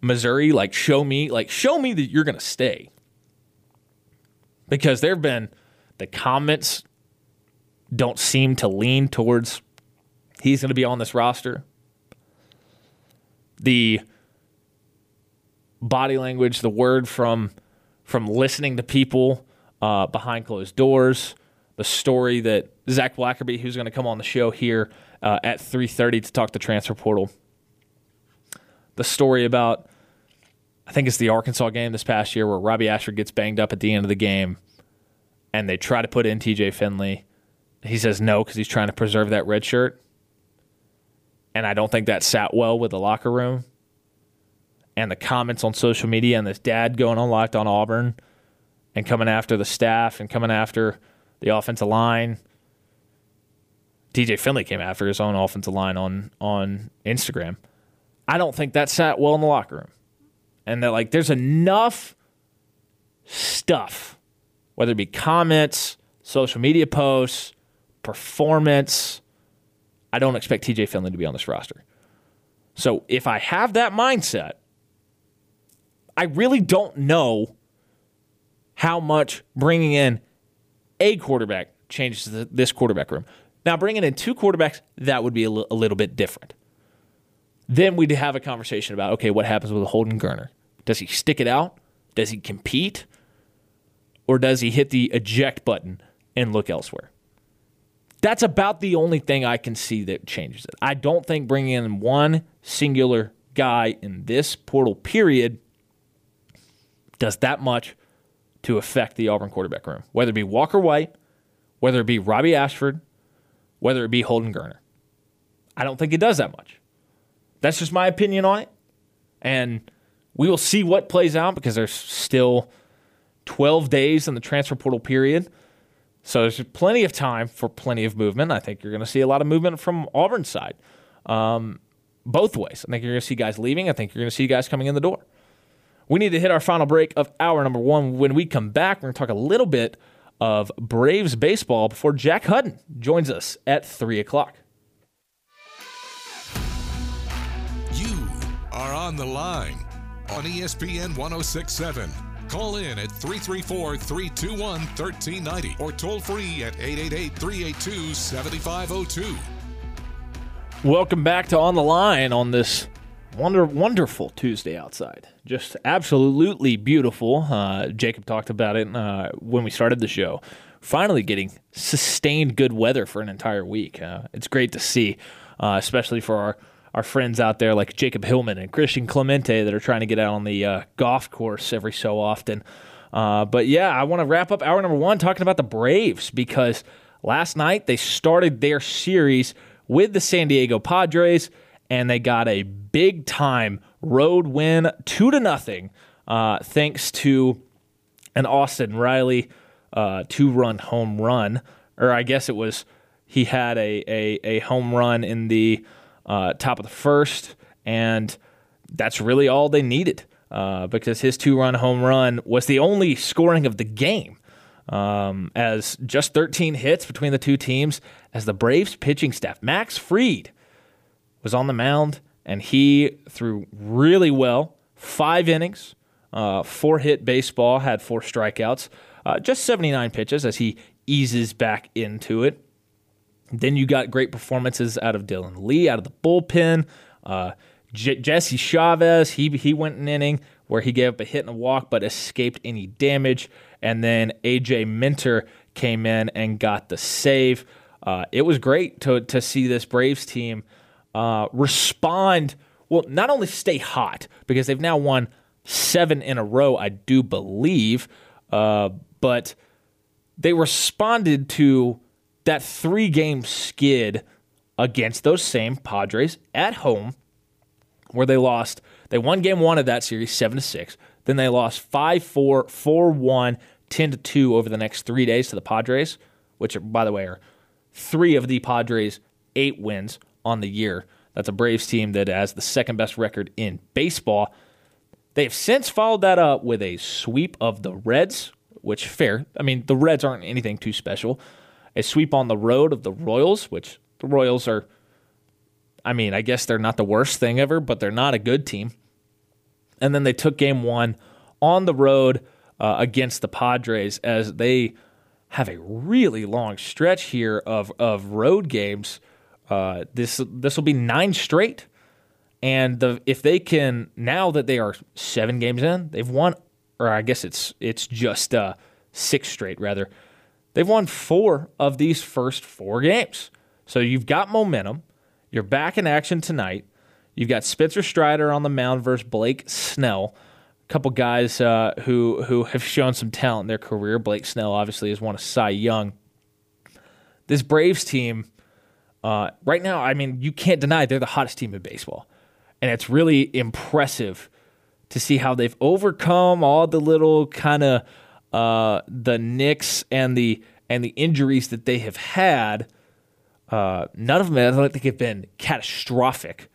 Missouri, like, show me, like, show me that you're going to stay. Because there have been the comments don't seem to lean towards he's going to be on this roster. The body language, the word from from listening to people uh, behind closed doors, the story that Zac Blackerby, who's going to come on the show here uh, at 3:30 to talk the transfer portal. The story about I think it's the Arkansas game this past year where Robby Ashford gets banged up at the end of the game, and they try to put in T.J. Finley. He says no because he's trying to preserve that red shirt, and I don't think that sat well with the locker room. And the comments on social media and this dad going on locked on Auburn and coming after the staff and coming after the offensive line. TJ Finley came after his own offensive line on on Instagram. I don't think that sat well in the locker room. And that like there's enough stuff, whether it be comments, social media posts, performance. I don't expect TJ Finley to be on this roster. So if I have that mindset, I really don't know how much bringing in a quarterback changes this quarterback room. Now, bringing in two quarterbacks, that would be a, l- a little bit different. Then we'd have a conversation about okay, what happens with Holden Geriner? Does he stick it out? Does he compete? Or does he hit the eject button and look elsewhere? That's about the only thing I can see that changes it. I don't think bringing in one singular guy in this portal period does that much to affect the Auburn quarterback room, whether it be Walker White, whether it be Robby Ashford, whether it be Holden Geriner. I don't think it does that much. That's just my opinion on it. And we will see what plays out because there's still 12 days in the transfer portal period. So there's plenty of time for plenty of movement. I think you're going to see a lot of movement from Auburn's side, um, both ways. I think you're going to see guys leaving. I think you're going to see guys coming in the door. We need to hit our final break of hour number one. When we come back, we're going to talk a little bit of Braves baseball before Jack Hudon joins us at 3 o'clock. You are on the line on ESPN 1067. Call in at 334 321 1390 or toll free at 888 382 7502. Welcome back to On the Line on this wonder wonderful Tuesday outside. Just absolutely beautiful. Uh, Jacob talked about it uh, when we started the show. Finally, getting sustained good weather for an entire week. Uh, it's great to see, uh, especially for our our friends out there like Jacob Hillman and Christian Clemente that are trying to get out on the uh, golf course every so often. Uh, but yeah, I want to wrap up hour number one talking about the Braves because last night they started their series with the San Diego Padres and they got a big time road win, two to nothing, uh, thanks to an Austin Riley uh, two run home run, or I guess it was he had a a, a home run in the uh, top of the first, and that's really all they needed uh, because his two run home run was the only scoring of the game. Um, as just 13 hits between the two teams, as the Braves pitching staff, Max Fried was on the mound and he threw really well. Five innings, uh, four hit baseball, had four strikeouts, uh, just 79 pitches as he eases back into it. Then you got great performances out of Dylan Lee, out of the bullpen. Uh, J- Jesse Chavez, he he went an inning where he gave up a hit and a walk, but escaped any damage. And then AJ Minter came in and got the save. Uh, it was great to to see this Braves team uh, respond. Well, not only stay hot because they've now won seven in a row, I do believe, uh, but they responded to that three game skid against those same Padres at home, where they lost. They won game one of that series, 7 to 6. Then they lost 5 4, 4 1, 10 to 2 over the next three days to the Padres, which, are, by the way, are three of the Padres' eight wins on the year. That's a Braves team that has the second best record in baseball. They have since followed that up with a sweep of the Reds, which fair. I mean, the Reds aren't anything too special. A sweep on the road of the Royals, which the Royals are. I mean, I guess they're not the worst thing ever, but they're not a good team. And then they took game one on the road uh, against the Padres as they have a really long stretch here of of road games. Uh, this this will be nine straight, and the if they can now that they are seven games in, they've won, or I guess it's it's just uh, six straight rather. They've won four of these first four games, so you've got momentum. You're back in action tonight. You've got Spencer Strider on the mound versus Blake Snell. A couple guys uh, who who have shown some talent in their career. Blake Snell obviously has won a Cy Young. This Braves team, uh, right now, I mean, you can't deny they're the hottest team in baseball, and it's really impressive to see how they've overcome all the little kind of uh, the nicks and the and the injuries that they have had. Uh, none of them, I don't think, have been catastrophic.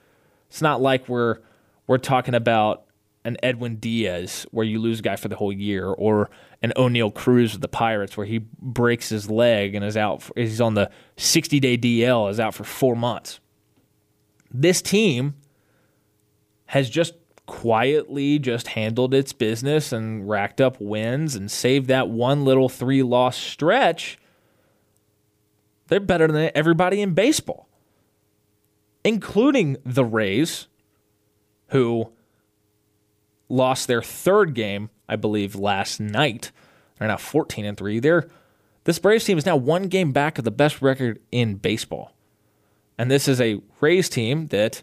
It's not like we're we're talking about an Edwin Diaz where you lose a guy for the whole year, or an Oneil Cruz with the Pirates where he breaks his leg and is out. For, he's on the 60 day DL, is out for four months. This team has just quietly just handled its business and racked up wins and saved that one little three loss stretch. They're better than everybody in baseball, including the Rays, who lost their third game, I believe, last night. They're now 14 and 3. They're, this Braves team is now one game back of the best record in baseball. And this is a Rays team that,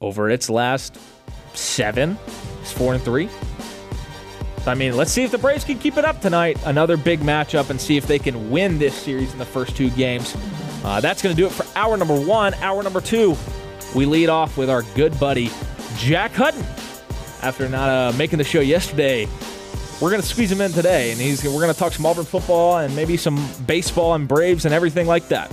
over its last seven, is four and three. I mean, let's see if the Braves can keep it up tonight. Another big matchup and see if they can win this series in the first two games. Uh, that's going to do it for hour number one. Hour number two, we lead off with our good buddy, Jack Hudon. After not uh, making the show yesterday, we're going to squeeze him in today, and he's we're going to talk some Auburn football and maybe some baseball and Braves and everything like that.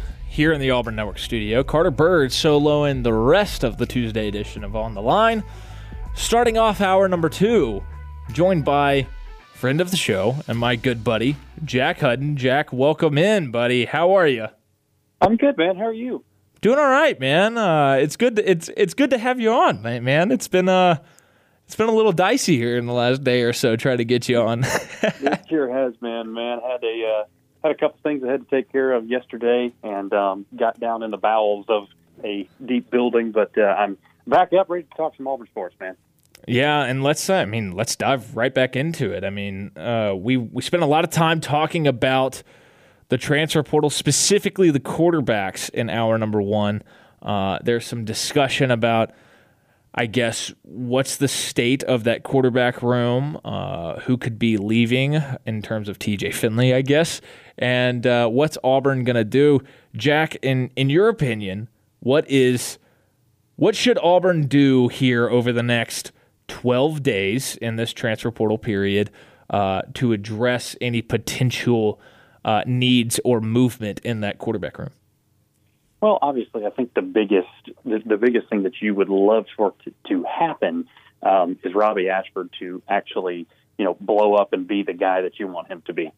here in the Auburn Network studio. Carter Byrd soloing the rest of the Tuesday edition of On the Line. Starting off hour number two, joined by friend of the show and my good buddy, Jack Hudon. Jack, welcome in, buddy. How are you? I'm good, man. How are you? Doing all right, man. Uh, it's good. To, it's it's good to have you on, man. It's been uh, it's been a little dicey here in the last day or so trying to get you on. it sure has, man. Man, had a uh, had a couple things I had to take care of yesterday, and um, got down in the bowels of a deep building. But uh, I'm back up, ready to talk some Auburn sports, man. Yeah, and let's uh, I mean let's dive right back into it. I mean, uh, we we spent a lot of time talking about the transfer portal, specifically the quarterbacks in hour number one. Uh, there's some discussion about, I guess, what's the state of that quarterback room, uh, who could be leaving in terms of TJ Finley, I guess, and uh, what's Auburn gonna do, Jack? In in your opinion, what is what should Auburn do here over the next 12 days in this transfer portal period uh, to address any potential uh, needs or movement in that quarterback room? Well, obviously, I think the biggest the, the biggest thing that you would love for to, to happen um, is Robby Ashford to actually you know blow up and be the guy that you want him to be.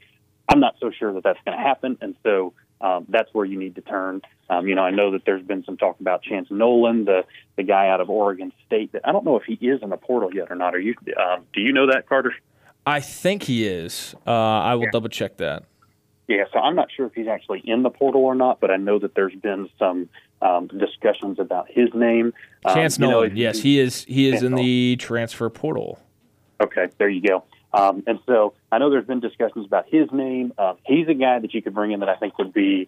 I'm not so sure that that's going to happen, and so um, that's where you need to turn. Um, you know, I know that there's been some talk about Chance Nolan, the the guy out of Oregon State. That I don't know if he is in the portal yet or not. Are you? Um, do you know that, Carter? I think he is. Uh, I will Yeah. double check that. Yeah, so I'm not sure if he's actually in the portal or not, but I know that there's been some um, discussions about his name. Um, Chance know, Nolan, if- yes, he is. He is Chance in the transfer portal. Okay, there you go. Um, and so I know there's been discussions about his name. Uh, he's a guy that you could bring in that I think would be,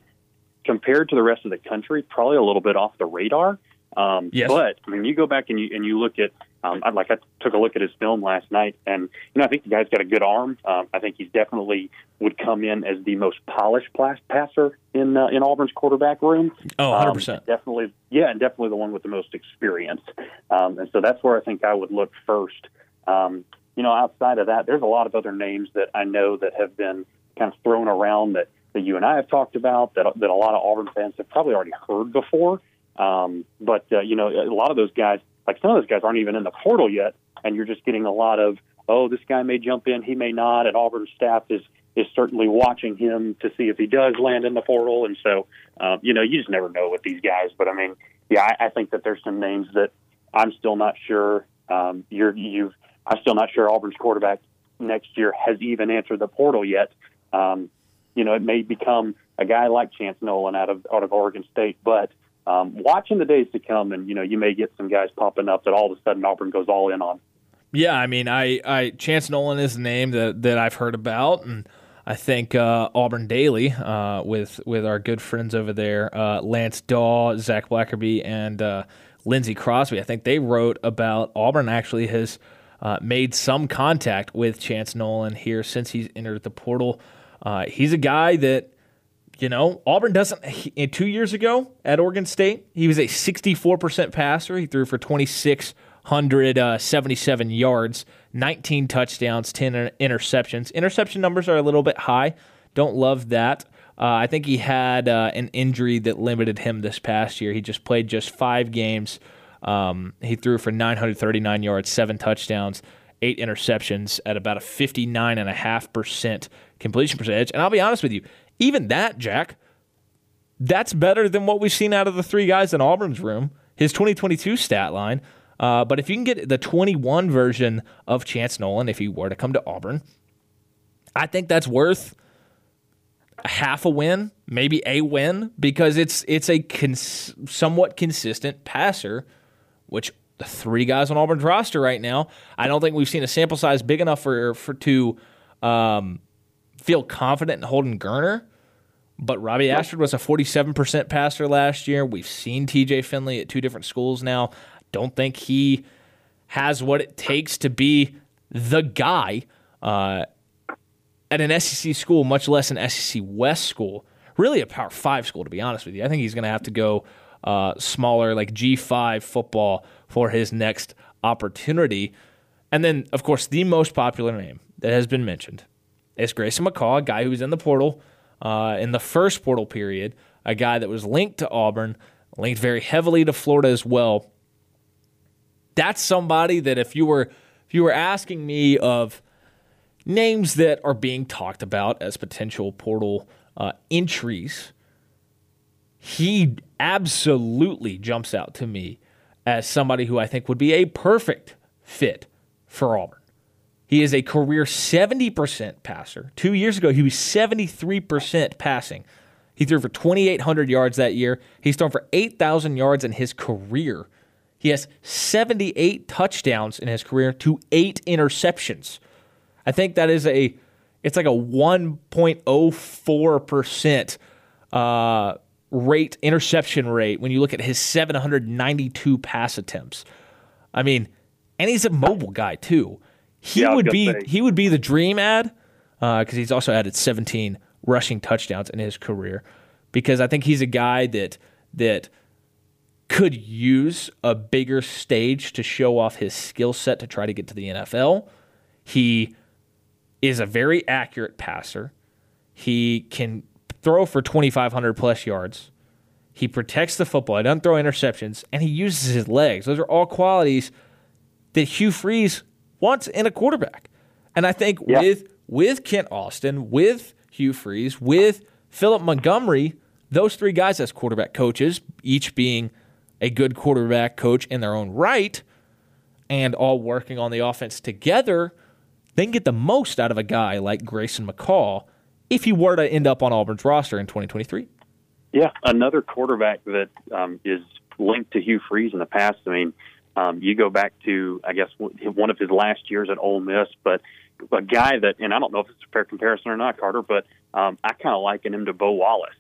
compared to the rest of the country, probably a little bit off the radar. Um, Yes. But I mean, you go back and you and you look at, um, I like I took a look at his film last night, and you know I think the guy's got a good arm. Um, I think he's definitely would come in as the most polished plas- passer in uh, in Auburn's quarterback room. Oh, Um, 100%. definitely, yeah, and definitely the one with the most experience. Um, and so that's where I think I would look first. Um, you know, outside of that, there's a lot of other names that I know that have been kind of thrown around that, that you and I have talked about that that a lot of Auburn fans have probably already heard before. Um, but uh, you know, a lot of those guys, like some of those guys, aren't even in the portal yet, and you're just getting a lot of, oh, this guy may jump in, he may not, and Auburn staff is is certainly watching him to see if he does land in the portal. And so, um, you know, you just never know with these guys. But I mean, yeah, I, I think that there's some names that I'm still not sure. Um, you're you've I'm still not sure Auburn's quarterback next year has even entered the portal yet. Um, you know, it may become a guy like Chance Nolan out of out of Oregon State, but um, watching the days to come, and you know, you may get some guys popping up that all of a sudden Auburn goes all in on. Yeah, I mean, I, I Chance Nolan is a name that, that I've heard about, and I think uh, Auburn Daily uh, with with our good friends over there, uh, Lance Daw, Zac Blackerby, and uh, Lindsey Crosby. I think they wrote about Auburn actually has uh, made some contact with Chance Nolan here since he's entered the portal. Uh, he's a guy that, you know, Auburn doesn't. He, two years ago at Oregon State, he was a 64% passer. He threw for 2,677 yards, 19 touchdowns, 10 interceptions. Interception numbers are a little bit high. Don't love that. Uh, I think he had uh, an injury that limited him this past year. He just played just five games. Um, he threw for 939 yards, seven touchdowns, eight interceptions at about a 59.5% completion percentage. And I'll be honest with you, even that, Jack, that's better than what we've seen out of the three guys in Auburn's room. His 2022 stat line. Uh, but if you can get the 21 version of Chance Nolan, if he were to come to Auburn, I think that's worth a half a win, maybe a win, because it's it's a cons- somewhat consistent passer which the three guys on Auburn's roster right now, I don't think we've seen a sample size big enough for for to um, feel confident in Holden Geriner. But Robby Ashford was a 47% passer last year. We've seen TJ Finley at two different schools now. Don't think he has what it takes to be the guy uh, at an SEC school, much less an SEC West school. Really a Power Five school, to be honest with you. I think he's going to have to go uh, smaller, like G5 football for his next opportunity. And then, of course, the most popular name that has been mentioned is Grayson McCall, a guy who was in the portal uh, in the first portal period, a guy that was linked to Auburn, linked very heavily to Florida as well. That's somebody that if you were if you were asking me of names that are being talked about as potential portal uh, entries, he absolutely jumps out to me as somebody who I think would be a perfect fit for Auburn. He is a career 70% passer. Two years ago, he was 73% passing. He threw for 2,800 yards that year. He's thrown for 8,000 yards in his career. He has 78 touchdowns in his career to eight interceptions. I think that is a, it's like a 1.04% uh, rate, interception rate, when you look at his 792 pass attempts. I mean, and he's a mobile guy too. He yeah, would be say. he would be the dream ad because uh, he's also added 17 rushing touchdowns in his career. Because I think he's a guy that that could use a bigger stage to show off his skill set to try to get to the NFL. He is a very accurate passer. He can throw for 2,500 plus yards. He protects the football. He doesn't throw interceptions, and he uses his legs. Those are all qualities that Hugh Freeze wants in a quarterback. And I think yeah. with with Kent Austin, with Hugh Freeze, with Philip Montgomery, those three guys as quarterback coaches, each being a good quarterback coach in their own right, and all working on the offense together, then get the most out of a guy like Grayson McCall if he were to end up on Auburn's roster in 2023. Yeah, another quarterback that um, is linked to Hugh Freeze in the past. I mean, um, you go back to, I guess, one of his last years at Ole Miss, but a guy that, and I don't know if it's a fair comparison or not, Carter, but um, I kind of liken him to Bo Wallace,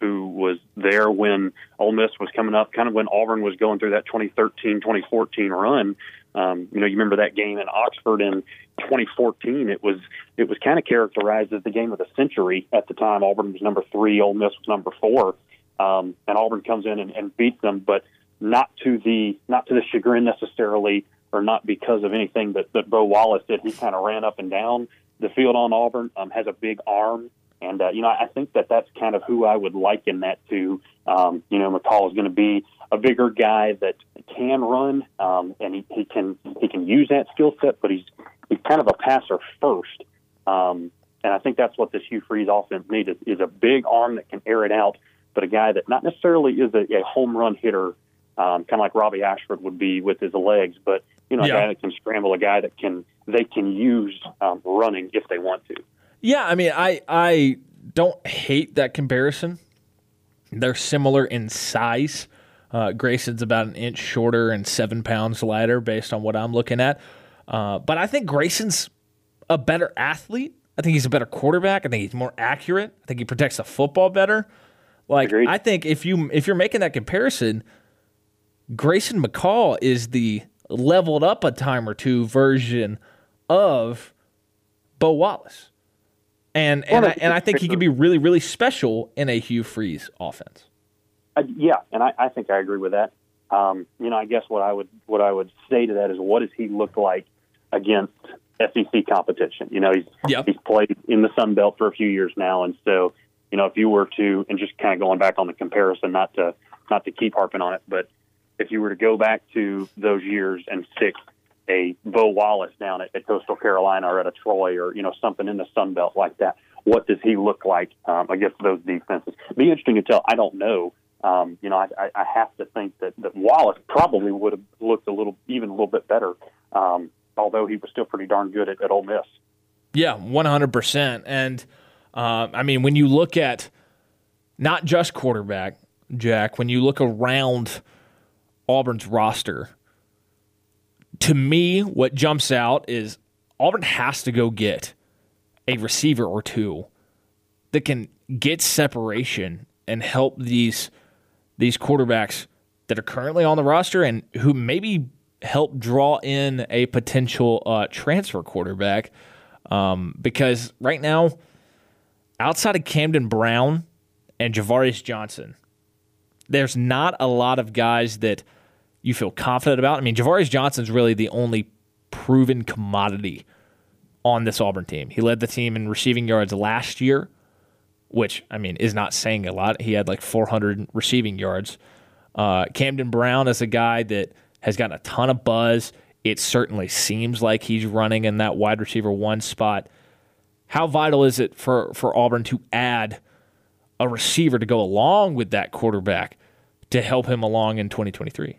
who was there when Ole Miss was coming up, kind of when Auburn was going through that 2013 2014 run. Um, you know, you remember that game in Oxford in 2014. It was it was kind of characterized as the game of the century at the time. Auburn was number three, Ole Miss was number four, um, and Auburn comes in and, and beats them, but not to the not to the chagrin necessarily or not because of anything that, that Bo Wallace did. He kind of ran up and down the field on Auburn, um, has a big arm. And, uh, you know, I think that that's kind of who I would liken that to. Um, you know, McCall is going to be a bigger guy that can run, um, and he, he can he can use that skill set, but he's he's kind of a passer first. Um, and I think that's what this Hugh Freeze offense needs is, is a big arm that can air it out, but a guy that not necessarily is a, a home run hitter, um, kind of like Robby Ashford would be with his legs, but you know, a Yeah. guy that can scramble, a guy that can they can use um, running if they want to. Yeah, I mean, I I don't hate that comparison. They're similar in size. Uh, Grayson's about an inch shorter and seven pounds lighter, based on what I'm looking at. Uh, but I think Grayson's a better athlete. I think he's a better quarterback. I think he's more accurate. I think he protects the football better. Like Agreed. I think if you if you're making that comparison, Grayson McCall is the leveled up a time or two version of Bo Wallace. And and Well, I, and I think he could be really really special in a Hugh Freeze offense. Yeah, and I, I think I agree with that. Um, you know, I guess what I would what I would say to that is, what does he look like against SEC competition? You know, he's Yep. he's played in the Sun Belt for a few years now, and so you know, if you were to and just kind of going back on the comparison, not to not to keep harping on it, but if you were to go back to those years and stick a Bo Wallace down at, at Coastal Carolina or at a Troy or you know something in the Sun Belt like that, what does he look like um, against those defenses? Be interesting to tell. I don't know. Um, you know, I, I, I have to think that, that Wallace probably would have looked a little, even a little bit better, um, although he was still pretty darn good at, at Ole Miss. Yeah, one hundred percent. And uh, I mean, when you look at not just quarterback, Jack, when you look around Auburn's roster, to me, what jumps out is Auburn has to go get a receiver or two that can get separation and help these these quarterbacks that are currently on the roster and who maybe help draw in a potential uh, transfer quarterback. Um, because right now, outside of Camden Brown and Ja'Varrius Johnson, there's not a lot of guys that you feel confident about. I mean, Ja'Varrius Johnson's really the only proven commodity on this Auburn team. He led the team in receiving yards last year, which, I mean, is not saying a lot. He had like 400 receiving yards. Uh, Camden Brown is a guy that has gotten a ton of buzz. It certainly seems like he's running in that wide receiver one spot. How vital is it for, for Auburn to add a receiver to go along with that quarterback to help him along in 2023?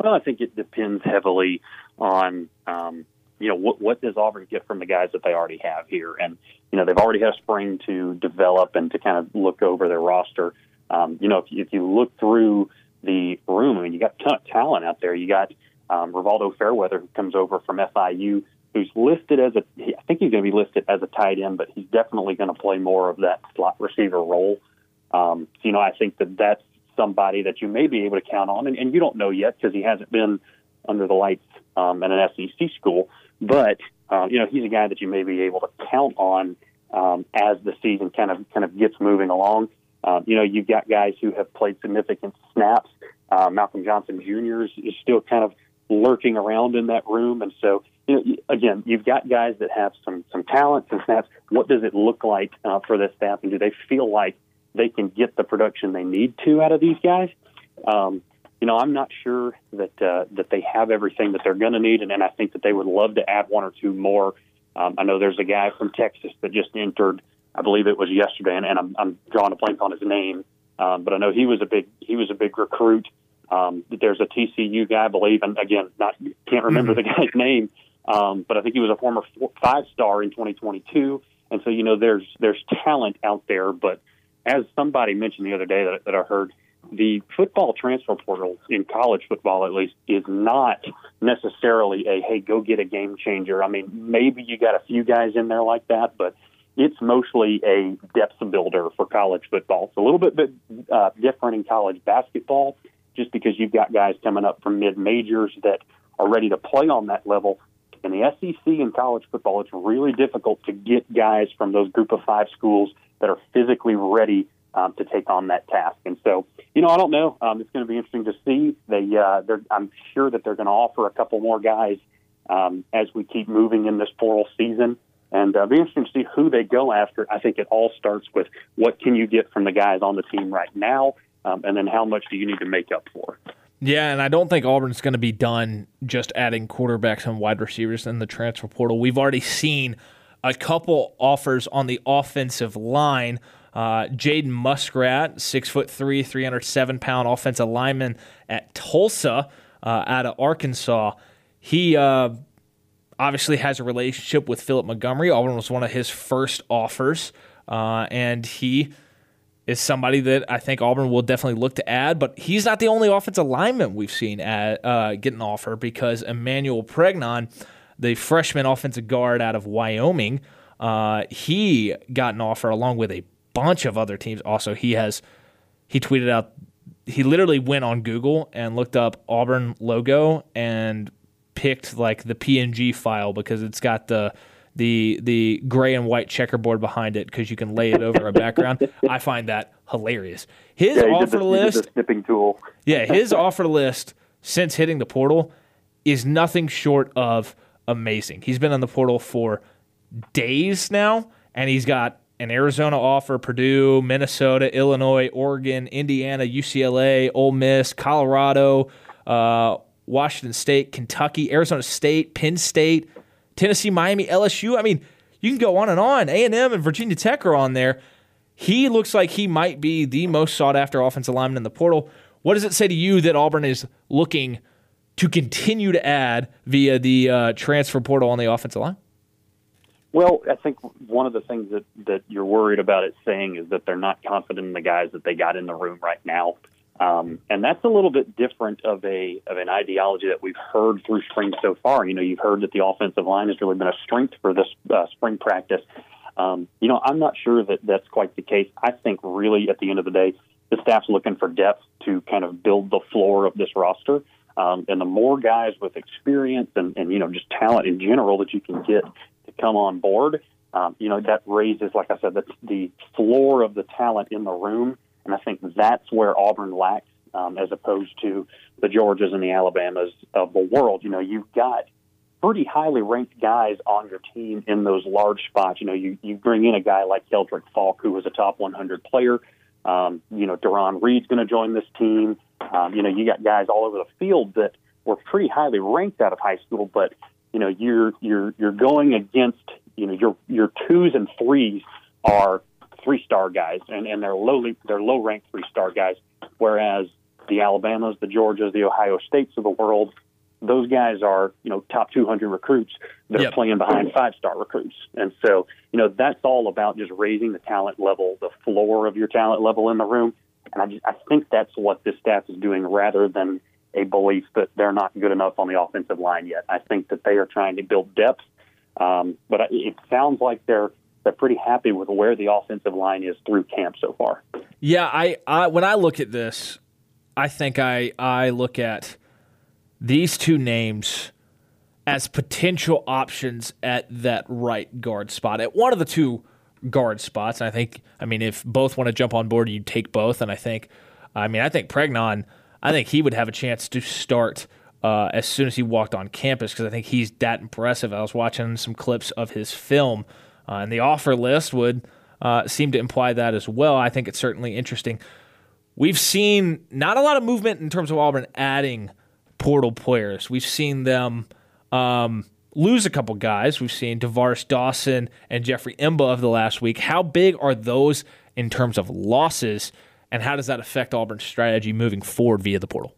Well, I think it depends heavily on um, you know what what does Auburn get from the guys that they already have here, and you know they've already had a spring to develop and to kind of look over their roster. Um, you know, if you, if you look through the room, I mean, you got a ton of talent out there. You got um, Rivaldo Fairweather who comes over from FIU, who's listed as a I think he's going to be listed as a tight end, but he's definitely going to play more of that slot receiver role. Um, you know, I think that that's somebody that you may be able to count on, and, and you don't know yet because he hasn't been under the lights um, at an SEC school. But um, you know, he's a guy that you may be able to count on um, as the season kind of kind of gets moving along. Um, you know, you've got guys who have played significant snaps. Uh, Malcolm Johnson Jr. is, is still kind of lurking around in that room, and so you know, again, you've got guys that have some some talent and snaps. What does it look like uh, for this staff, and do they feel like they can get the production they need to out of these guys? Um, you know, I'm not sure that uh, that they have everything that they're going to need, and, and I think that they would love to add one or two more. Um, I know there's a guy from Texas that just entered. I believe it was yesterday, and, and I'm, I'm drawing a blank on his name, um, but I know he was a big he was a big recruit. Um, there's a TCU guy, I believe, and again, not can't remember the guy's name, um, but I think he was a former four, five star in 2022. And so, you know, there's there's talent out there, but as somebody mentioned the other day that, that I heard, the football transfer portal in college football, at least, is not necessarily a hey, go get a game changer. I mean, maybe you got a few guys in there like that, but it's mostly a depth builder for college football. It's a little bit, bit uh, different in college basketball, just because you've got guys coming up from mid majors that are ready to play on that level. In the SEC in college football, it's really difficult to get guys from those group of five schools that are physically ready um, to take on that task. And so you know, I don't know. Um, it's going to be interesting to see. They, uh, they're, I'm sure that they're going to offer a couple more guys um, as we keep moving in this portal season. And uh, be interesting to see who they go after. I think it all starts with what can you get from the guys on the team right now, um, and then how much do you need to make up for. Yeah, and I don't think Auburn's going to be done just adding quarterbacks and wide receivers in the transfer portal. We've already seen a couple offers on the offensive line. Uh, Jaden Muskrat, six foot three, three hundred seven pound offensive lineman at Tulsa, uh, out of Arkansas. He uh, obviously has a relationship with Philip Montgomery. Auburn was one of his first offers, uh, and he is somebody that I think Auburn will definitely look to add. But he's not the only offensive lineman we've seen at, uh, get an offer because Emmanuel Pregnon, the freshman offensive guard out of Wyoming, uh, he got an offer along with a bunch of other teams. Also, he has he tweeted out he literally went on Google and looked up Auburn logo and picked like the PNG file because it's got the the the gray and white checkerboard behind it because you can lay it over a background. I find that hilarious. His Yeah, offer the, list, snipping tool. yeah, his offer list since hitting the portal is nothing short of amazing. He's been on the portal for days now, and he's got an Arizona offer, Purdue, Minnesota, Illinois, Oregon, Indiana, UCLA, Ole Miss, Colorado, uh, Washington State, Kentucky, Arizona State, Penn State, Tennessee, Miami, LSU. I mean, you can go on and on. A and M and Virginia Tech are on there. He looks like he might be the most sought after offensive lineman in the portal. What does it say to you that Auburn is looking to continue to add via the uh, transfer portal on the offensive line? Well, I think one of the things that, that you're worried about it saying is that they're not confident in the guys that they got in the room right now. Um, and that's a little bit different of a of an ideology that we've heard through spring so far. You know, you've heard that the offensive line has really been a strength for this uh, spring practice. Um, you know, I'm not sure that that's quite the case. I think really at the end of the day, the staff's looking for depth to kind of build the floor of this roster. Um, and the more guys with experience and, and you know just talent in general that you can get to come on board, um, you know that raises, like I said, that's the floor of the talent in the room. And I think that's where Auburn lacks, um, as opposed to the Georgias and the Alabamas of the world. You know, you've got pretty highly ranked guys on your team in those large spots. You know, you, you bring in a guy like Keldric Faulk, who was a top 100 player. Um, you know, Duron Reed's going to join this team. Um, you know, you got guys all over the field that were pretty highly ranked out of high school, but you know, you're you're you're going against you know your your twos and threes are three star guys, and and they're lowly they're low ranked three star guys, whereas the Alabamas, the Georgias, the Ohio States of the world, those guys are you know top 200 recruits that Yep. are playing behind five star recruits, and so you know that's all about just raising the talent level, the floor of your talent level in the room, and I just I think that's what this staff is doing rather than a belief that they're not good enough on the offensive line yet. I think that they are trying to build depth, um, but it sounds like they're they're pretty happy with where the offensive line is through camp so far. Yeah, I, I when I look at this, I think I I look at these two names as potential options at that right guard spot at one of the two guard spots. And I think I mean if both want to jump on board, you take both. And I think I mean I think Pregnon, I think he would have a chance to start. Uh, as soon as he walked on campus, because I think he's that impressive. I was watching some clips of his film, uh, and the offer list would uh, seem to imply that as well. I think it's certainly interesting. We've seen not a lot of movement in terms of Auburn adding portal players. We've seen them um, lose a couple guys. We've seen Tar'Varish Dawson and Jeffrey M'ba of the last week. How big are those in terms of losses, and how does that affect Auburn's strategy moving forward via the portal?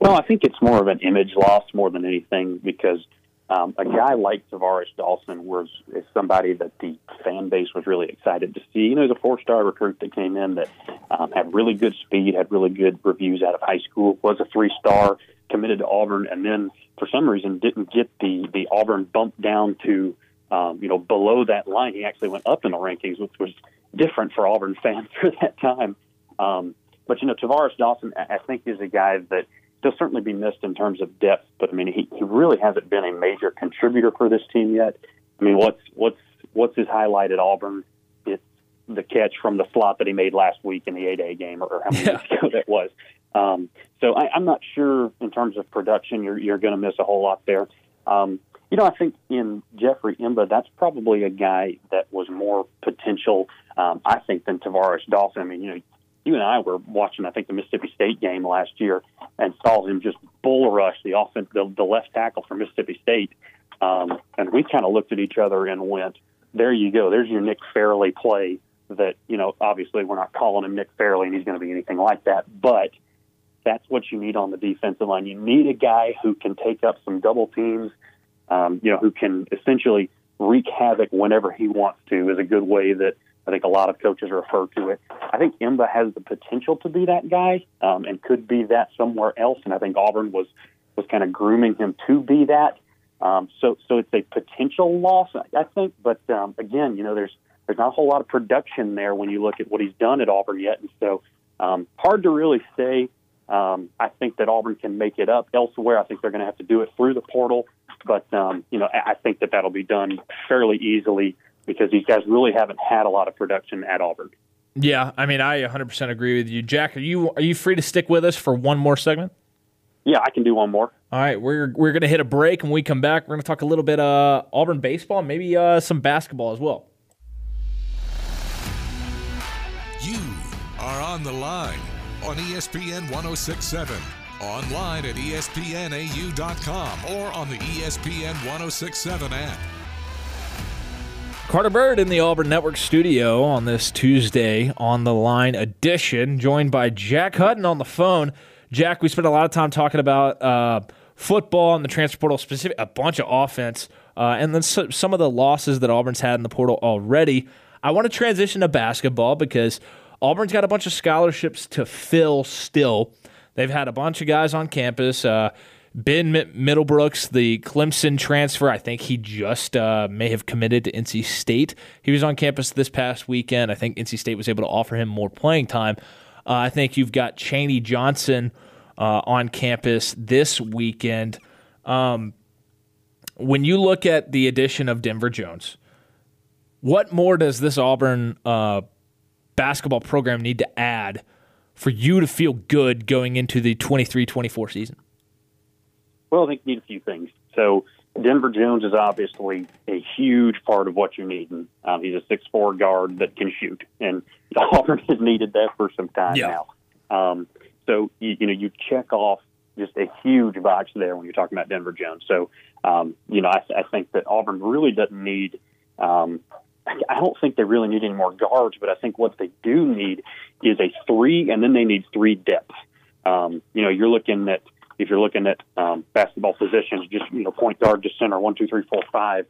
Well, I think it's more of an image loss more than anything because um, a guy like Tar'Varish Dawson was is somebody that the fan base was really excited to see. You know, he's a four-star recruit that came in that um, had really good speed, had really good reviews out of high school, was a three-star, committed to Auburn, and then for some reason didn't get the the Auburn bump down to um, you know below that line. He actually went up in the rankings, which was different for Auburn fans for that time. Um, but you know, Tar'Varish Dawson, I think, is a guy that he'll certainly be missed in terms of depth, but I mean, he, he really hasn't been a major contributor for this team yet. I mean, what's what's what's his highlight at Auburn? It's the catch from the slot that he made last week in the 8A game, or how many Yeah. weeks ago that was. Um, so I, I'm not sure in terms of production, you're, you're going to miss a whole lot there. Um, you know, I think in Jeffrey M'ba, that's probably a guy that was more potential, um, I think, than Tar'Varish Dawson. I mean, you know, you and I were watching, I think, the Mississippi State game last year and saw him just bull rush the offense, the, the left tackle for Mississippi State. Um, and we kind of looked at each other and went, there you go. There's your Nick Fairley play that, you know, obviously we're not calling him Nick Fairley and he's going to be anything like that. But that's what you need on the defensive line. You need a guy who can take up some double teams, um, you know, who can essentially wreak havoc whenever he wants to, is a good way that I think a lot of coaches refer to it. I think M'ba has the potential to be that guy um, and could be that somewhere else. And I think Auburn was was kind of grooming him to be that. Um, so so it's a potential loss, I think. But um, again, you know, there's there's not a whole lot of production there when you look at what he's done at Auburn yet, and so um, hard to really say. Um, I think that Auburn can make it up elsewhere. I think they're going to have to do it through the portal, but um, you know, I I think that that'll be done fairly easily because these guys really haven't had a lot of production at Auburn. Yeah, I mean, I 100% agree with you, Jack. Are you are you free to stick with us for one more segment? Yeah, I can do one more. All right, we're we're gonna hit a break. And we come back, we're gonna talk a little bit uh Auburn baseball, maybe uh, some basketball as well. You are on the line on ESPN 1067, online at espnau.com, or on the ESPN 1067 app. Carter Byrd in the Auburn Network studio on this Tuesday on the line edition, joined by Jack Hudon on the phone. Jack, we spent a lot of time talking about uh, football and the transfer portal, specific a bunch of offense, uh, and then so, some of the losses that Auburn's had in the portal already. I want to transition to basketball because Auburn's got a bunch of scholarships to fill still. They've had a bunch of guys on campus. Uh, Ben Middlebrooks, the Clemson transfer, I think he just uh, may have committed to NC State. He was on campus this past weekend. I think NC State was able to offer him more playing time. Uh, I think you've got Chaney Johnson uh, on campus this weekend. Um, when you look at the addition of Denver Jones, what more does this Auburn uh, basketball program need to add for you to feel good going into the 23 24 season? Well, I think you need a few things. So Denver Jones is obviously a huge part of what you're needing. Um, he's a six-four guard that can shoot, and Auburn has needed that for some time Yeah. now. Um, so you, you know you check off just a huge box there when you're talking about Denver Jones. So um, you know I, I think that Auburn really doesn't need. Um, I I don't think they really need any more guards, but I think what they do need is a three, and then they need three depth. Um, you know, you're looking at if you're looking at um, basketball positions, just you know, point guard to center, one, two, three, four, five.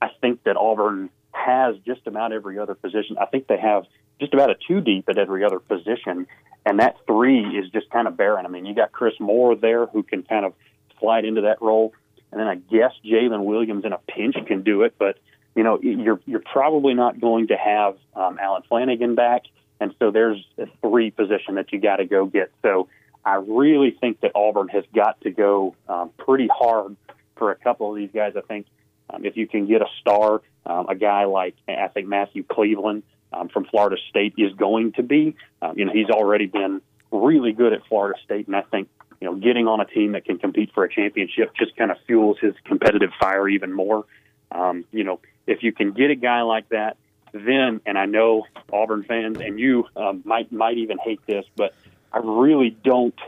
I think that Auburn has just about every other position. I think they have just about a two deep at every other position, and that three is just kind of barren. I mean, you got Chris Moore there who can kind of slide into that role, and then I guess Jaylin Williams in a pinch can do it, but you know, you're you're probably not going to have um, Allen Flanigan back, and so there's a three position that you got to go get. So I really think that Auburn has got to go um, pretty hard for a couple of these guys. I think um, if you can get a star, um, a guy like I think Matthew Cleveland um, from Florida State is going to be. Um, you know, he's already been really good at Florida State, and I think you know getting on a team that can compete for a championship just kind of fuels his competitive fire even more. Um, you know, if you can get a guy like that, then and I know Auburn fans and you um, might might even hate this, but I really don't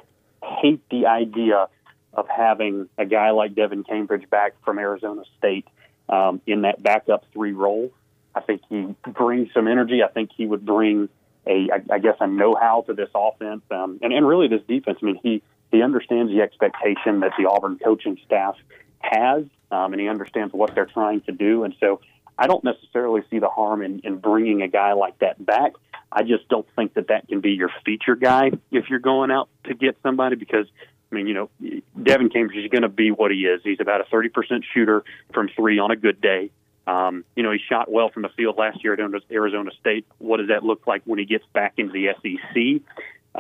hate the idea of having a guy like Devin Cambridge back from Arizona State um, in that backup three role. I think he brings some energy. I think he would bring a, I, I guess, a know-how to this offense um, and, and really this defense. I mean, he he understands the expectation that the Auburn coaching staff has, um, and he understands what they're trying to do. And so, I don't necessarily see the harm in, in bringing a guy like that back. I just don't think that that can be your feature guy if you're going out to get somebody because I mean, you know, Devin Cambridge is going to be what he is. He's about a 30% shooter from three on a good day. Um, you know, he shot well from the field last year at Arizona State. What does that look like when he gets back into the SEC?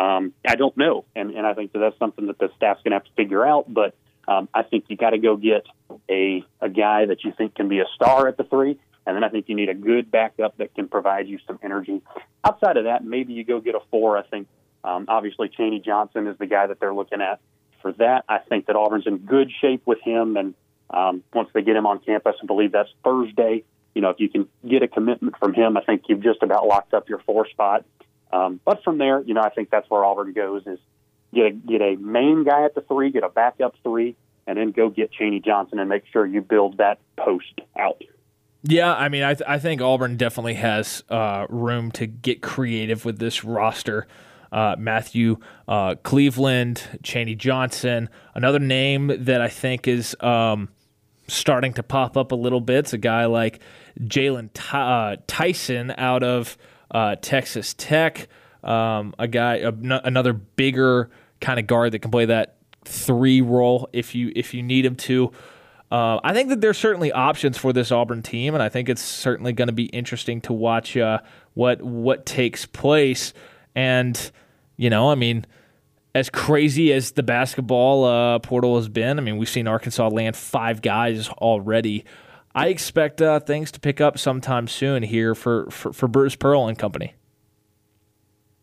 Um, I don't know, and and I think that that's something that the staff's going to have to figure out. But um, I think you got to go get a a guy that you think can be a star at the three, And then I think you need a good backup that can provide you some energy. Outside of that, maybe you go get a four. I think um, obviously Chaney Johnson is the guy that they're looking at for that. I think that Auburn's in good shape with him, and um, once they get him on campus, I believe that's Thursday. You know, if you can get a commitment from him, I think you've just about locked up your four spot. Um, but from there, you know, I think that's where Auburn goes is get a, get a main guy at the three, get a backup three, and then go get Chaney Johnson and make sure you build that post out. Yeah, I mean, I, th- I think Auburn definitely has uh, room to get creative with this roster. Uh, Matthew uh, Cleveland, Chaney Johnson, another name that I think is um, starting to pop up a little bit. It's a guy like Jaylon uh, Tyson out of uh, Texas Tech, um, a guy, another bigger kind of guard that can play that three role if you if you need him to. Uh, I think that there's certainly options for this Auburn team, and I think it's certainly going to be interesting to watch uh, what what takes place. And you know, I mean, as crazy as the basketball uh, portal has been, I mean, we've seen Arkansas land five guys already. I expect uh, things to pick up sometime soon here for, for, for Bruce Pearl and company.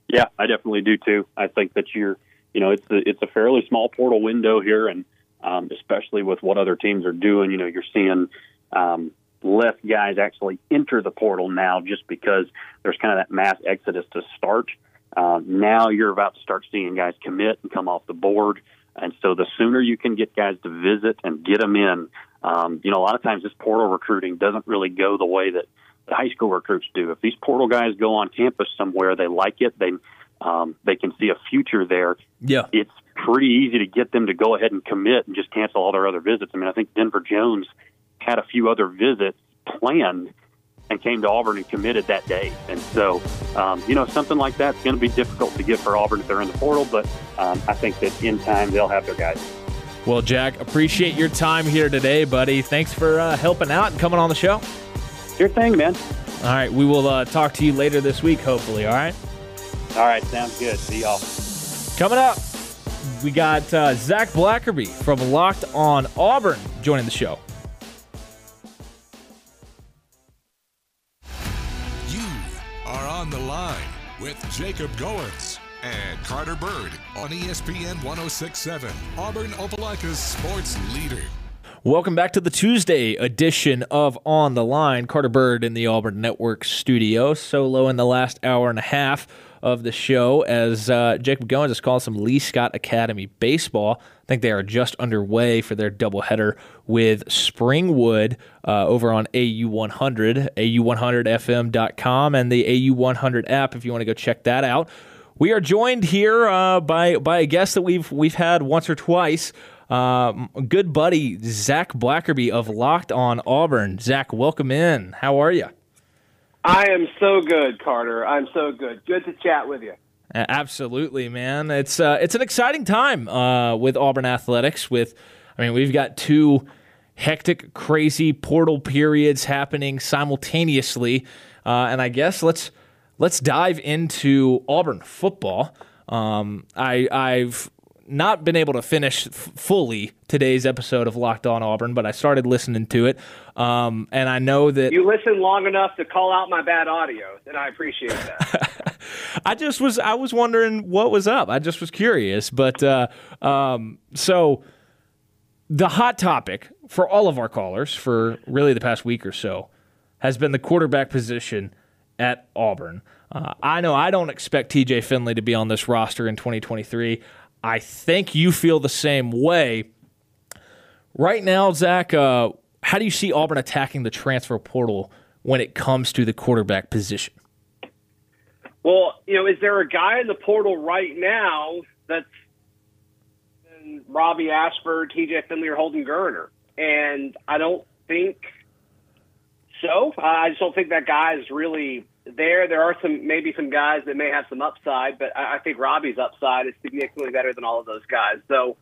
Yeah, I definitely do too. I think that you're, you know, it's a, it's a fairly small portal window here, and um, especially with what other teams are doing, you know, you're seeing um, less guys actually enter the portal now just because there's kind of that mass exodus to start. Uh, now you're about to start seeing guys commit and come off the board. And so the sooner you can get guys to visit and get them in, um, you know, a lot of times this portal recruiting doesn't really go the way that the high school recruits do. If these portal guys go on campus somewhere, they like it, they um, they can see a future there. Yeah, it's pretty easy to get them to go ahead and commit and just cancel all their other visits. I mean, I think Denver Jones had a few other visits planned and came to Auburn and committed that day. And so, um, you know, something like that's going to be difficult to get for Auburn if they're in the portal, but um, I think that in time they'll have their guys. Well, Jack, appreciate your time here today, buddy. Thanks for uh, helping out and coming on the show. Your thing, man. All right, we will uh, talk to you later this week, hopefully. All right. All right, sounds good. See y'all. Coming up, we got uh, Zac Blackerby from Locked On Auburn joining the show. You are on the line with Jacob Goins and Carter Byrd on ESPN 1067, Auburn Opelika's sports leader. Welcome back to the Tuesday edition of On the Line. Carter Byrd in the Auburn Network studio, solo in the last hour and a half of the show as uh, Jacob Goins is calling some Lee Scott Academy baseball. I think they are just underway for their doubleheader with Springwood uh, over on AU100, AU100FM.com, and the AU100 app if you want to go check that out. We are joined here uh, by by a guest that we've we've had once or twice. Uh, good buddy Zac Blackerby of Locked On Auburn. Zac, welcome in. How are you? I am so good, Carter. I'm so good. Good to chat with you. Absolutely, man. It's uh, it's an exciting time uh, with Auburn athletics. With, I mean, we've got two hectic, crazy portal periods happening simultaneously, uh, and I guess let's let's dive into Auburn football. Um, I, I've not been able to finish f- fully today's episode of Locked On Auburn, but I started listening to it, um, and I know that you listened long enough to call out my bad audio, and I appreciate that. I just was I was wondering what was up. I just was curious, but uh, um, so the hot topic for all of our callers for really the past week or so has been the quarterback position at Auburn. Uh, I know I don't expect TJ Finley to be on this roster in 2023. I think you feel the same way. Right now, Zac, uh, how do you see Auburn attacking the transfer portal when it comes to the quarterback position? Well, you know, is there a guy in the portal right now that's Robby Ashford, TJ Finley, or Holden Geriner? And I don't think so. I just don't think that guy is really there. There are some maybe some guys that may have some upside, but I, I think Robby's upside is significantly better than all of those guys. So,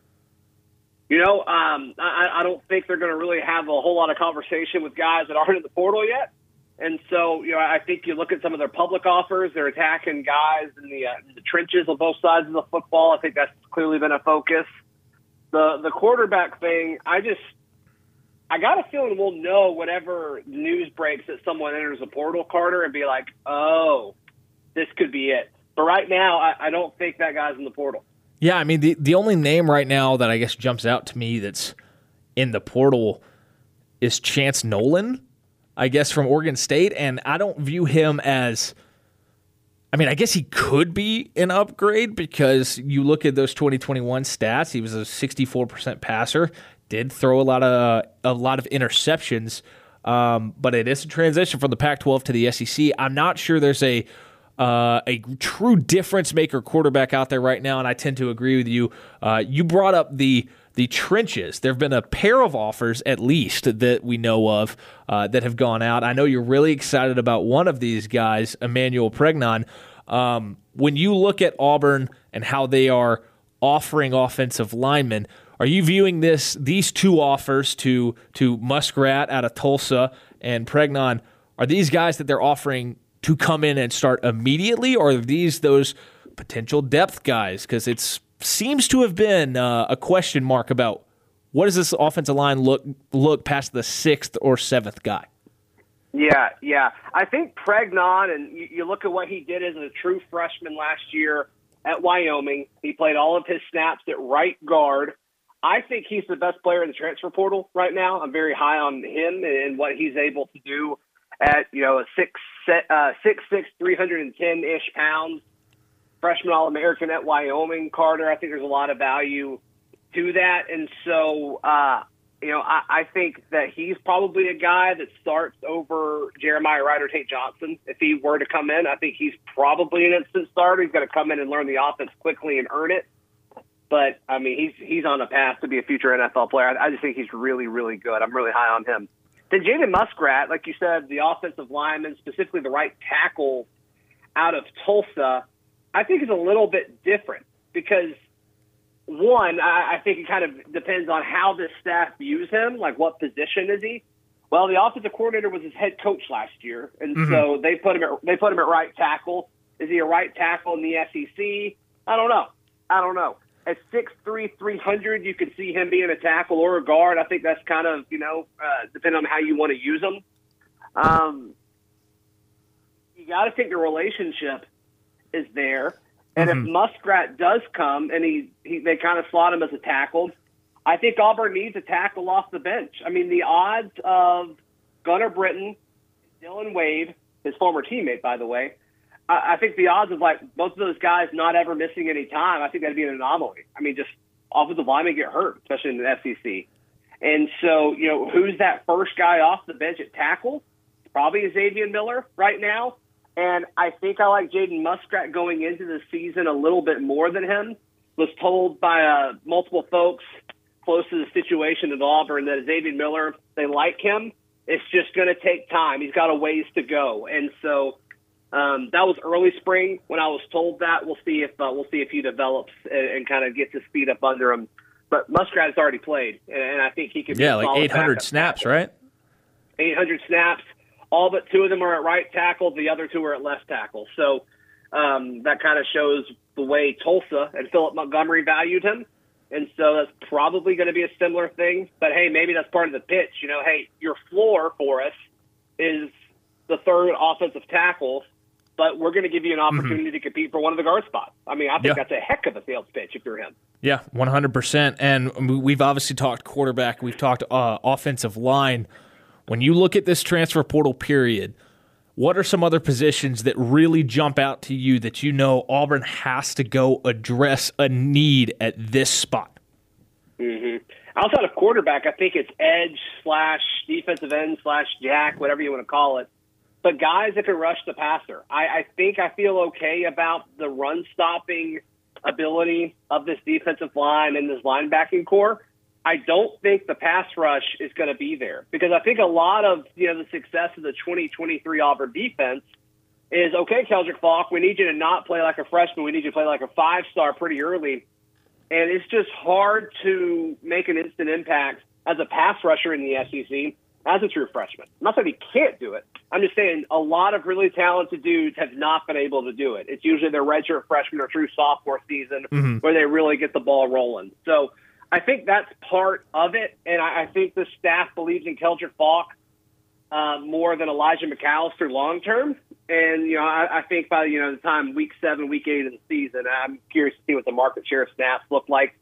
you know, um, I, I don't think they're going to really have a whole lot of conversation with guys that aren't in the portal yet. And so, you know, I think you look at some of their public offers; they're attacking guys in the, uh, the trenches on both sides of the football. I think that's clearly been a focus. The the quarterback thing, I just I got a feeling we'll know whatever news breaks that someone enters a portal, Carter, and be like, oh, this could be it. But right now, I, I don't think that guy's in the portal. Yeah, I mean the the only name right now that I guess jumps out to me that's in the portal is Chance Nolan, I guess from Oregon State, and I don't view him as. I mean, I guess he could be an upgrade because you look at those 2021 stats. He was a 64% passer, did throw a lot of a lot of interceptions, um, but it is a transition from the Pac-12 to the SEC. I'm not sure there's a uh, a true difference maker quarterback out there right now, and I tend to agree with you. Uh, you brought up the the trenches. There have been a pair of offers, at least, that we know of uh, that have gone out. I know you're really excited about one of these guys, Emmanuel Pregnon. Um, when you look at Auburn and how they are offering offensive linemen, are you viewing this these two offers to to Muskrat out of Tulsa and Pregnon? Are these guys that they're offering to come in and start immediately, or are these those potential depth guys? Because it seems to have been uh, a question mark about what does this offensive line look look past the sixth or seventh guy. Yeah, yeah. I think Pregnon, and you, you look at what he did as a true freshman last year at Wyoming. He played all of his snaps at right guard. I think he's the best player in the transfer portal right now. I'm very high on him and what he's able to do at you know a six uh, six six three hundred and ten ish pounds freshman All American at Wyoming, Carter. I think there's a lot of value to that. And so, uh, you know, I, I think that he's probably a guy that starts over Jeremiah Wright Tate Johnson. If he were to come in, I think he's probably an instant starter. He's going to come in and learn the offense quickly and earn it. But I mean, he's he's on a path to be a future NFL player. I, I just think he's really, really good. I'm really high on him. Then Jaden Muskrat, like you said, the offensive lineman, specifically the right tackle out of Tulsa. I think is a little bit different because one, I, I think it kind of depends on how the staff views him. Like, what position is he? Well, the offensive coordinator was his head coach last year, and mm-hmm. so they put him at they put him at right tackle. Is he a right tackle in the SEC? I don't know. I don't know. At six three, three hundred, you could see him being a tackle or a guard. I think that's kind of you know uh, depending on how you want to use him. Um, you got to think the relationship is there. And mm-hmm. if Muskrat does come and he, he they kind of slot him as a tackle, I think Auburn needs a tackle off the bench. I mean, the odds of Gunnar Britton, Dillon Wade, his former teammate, by the way, I, I think the odds of like both of those guys not ever missing any time, I think that'd be an anomaly. I mean, just offensive linemen get hurt, especially in the SEC. And so, you know, who's that first guy off the bench at tackle? Probably Izavion Miller right now. And I think I like Jaden Muskrat going into the season a little bit more than him. Was told by uh, multiple folks close to the situation at Auburn that Izavion Miller, they like him. It's just going to take time. He's got a ways to go, and so um, that was early spring when I was told that. We'll see if uh, we'll see if he develops and, and kind of gets his speed up under him. But Muskrat has already played, and, and I think he could. Yeah, like 800 snaps, right? 800 snaps all but two of them are at right tackle, the other two are at left tackle. So um, that kind of shows the way Tulsa and Philip Montgomery valued him. And so that's probably going to be a similar thing. But hey, maybe that's part of the pitch. You know, hey, your floor for us is the third offensive tackle, but we're going to give you an mm-hmm. opportunity mm-hmm. to compete for one of the guard spots. I mean, I think yeah. that's a heck of a sales pitch if you're him. Yeah, 100%. And we've obviously talked quarterback, we've talked uh, offensive line. When you look at this transfer portal period, what are some other positions that really jump out to you that you know Auburn has to go address a need at this spot? Mm-hmm. Outside of quarterback, I think it's edge slash defensive end slash jack, whatever you want to call it. But guys that can rush the passer, I, I think I feel okay about the run stopping ability of this defensive line and this linebacking core. I don't think the pass rush is going to be there because I think a lot of you know the success of the 2023 Auburn defense is okay, Keldric Faulk. We need you to not play like a freshman. We need you to play like a five star pretty early, and it's just hard to make an instant impact as a pass rusher in the SEC as a true freshman. I'm not saying he can't do it. I'm just saying a lot of really talented dudes have not been able to do it. It's usually their redshirt freshman or true sophomore season mm-hmm. where they really get the ball rolling. So I think that's part of it, and I, I think the staff believes in Keldric Faulk uh, more than Elijah McAllister long term. And you know, I, I think by you know the time week seven, week eight of the season, I'm curious to see what the market share of snaps look like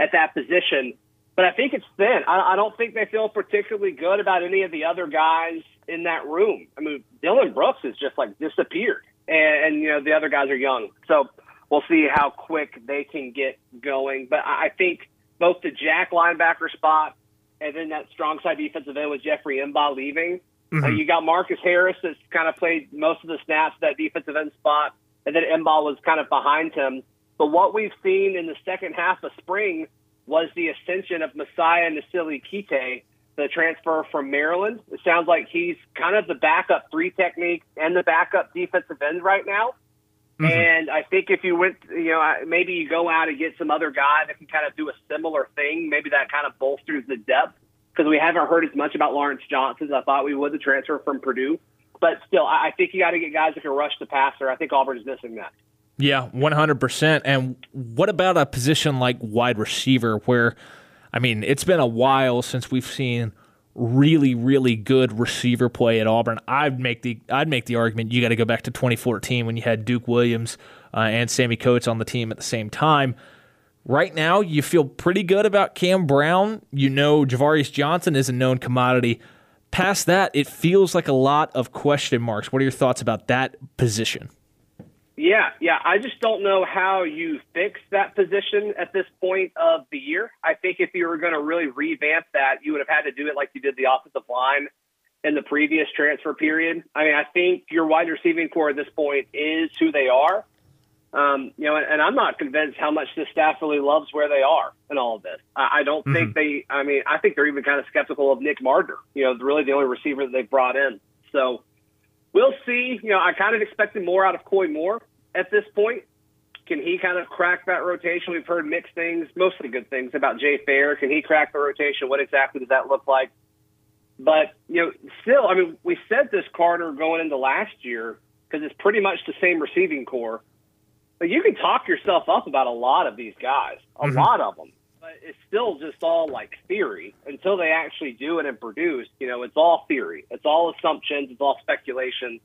at that position. But I think it's thin. I, I don't think they feel particularly good about any of the other guys in that room. I mean, Dylan Brooks has just like disappeared, and, and you know the other guys are young, so we'll see how quick they can get going. But I, I think both the Jack linebacker spot and then that strong side defensive end with Jeffrey M'ba leaving. Uh, you got Marcus Harris that's kind of played most of the snaps that defensive end spot, and then M'ba was kind of behind him. But what we've seen in the second half of spring was the ascension of Mosiah Nasili Kite, the transfer from Maryland. It sounds like he's kind of the backup three technique and the backup defensive end right now. Mm-hmm. And I think if you went, you know, maybe you go out and get some other guy that can kind of do a similar thing. Maybe that kind of bolsters the depth because we haven't heard as much about Lawrence Johnson as I thought we would, the transfer from Purdue. But still, I I think you got to get guys that can rush the passer. I think Auburn's missing that. Yeah, 100%. And what about a position like wide receiver where, I mean, it's been a while since we've seen really, really good receiver play at Auburn. I'd make the I'd make the argument you got to go back to 2014 when you had Duke Williams uh, and Sammie Coates on the team at the same time. Right now, you feel pretty good about Cam Brown. You know Ja'Varrius Johnson is a known commodity. Past that, it feels like a lot of question marks. What are your thoughts about that position? Yeah, yeah. I just don't know how you fix that position at this point of the year. I think if you were going to really revamp that, you would have had to do it like you did the offensive line in the previous transfer period. I mean, I think your wide receiving core at this point is who they are. Um, you know, and, and I'm not convinced how much this staff really loves where they are in all of this. I, I don't think they. I mean, I think they're even kind of skeptical of Nick Mardner. You know, really the only receiver that they've brought in. So we'll see. You know, I kind of expected more out of Koy Moore at this point. Can he kind of crack that rotation? We've heard mixed things, mostly good things about Jay Fair. Can he crack the rotation? What exactly does that look like? But you know, still, I mean, we said this Carter going into last year because it's pretty much the same receiving core. But you can talk yourself up about a lot of these guys, a mm-hmm. lot of them. It's still just all like theory until they actually do it and produce. You know, it's all theory. It's all assumptions. It's all speculation.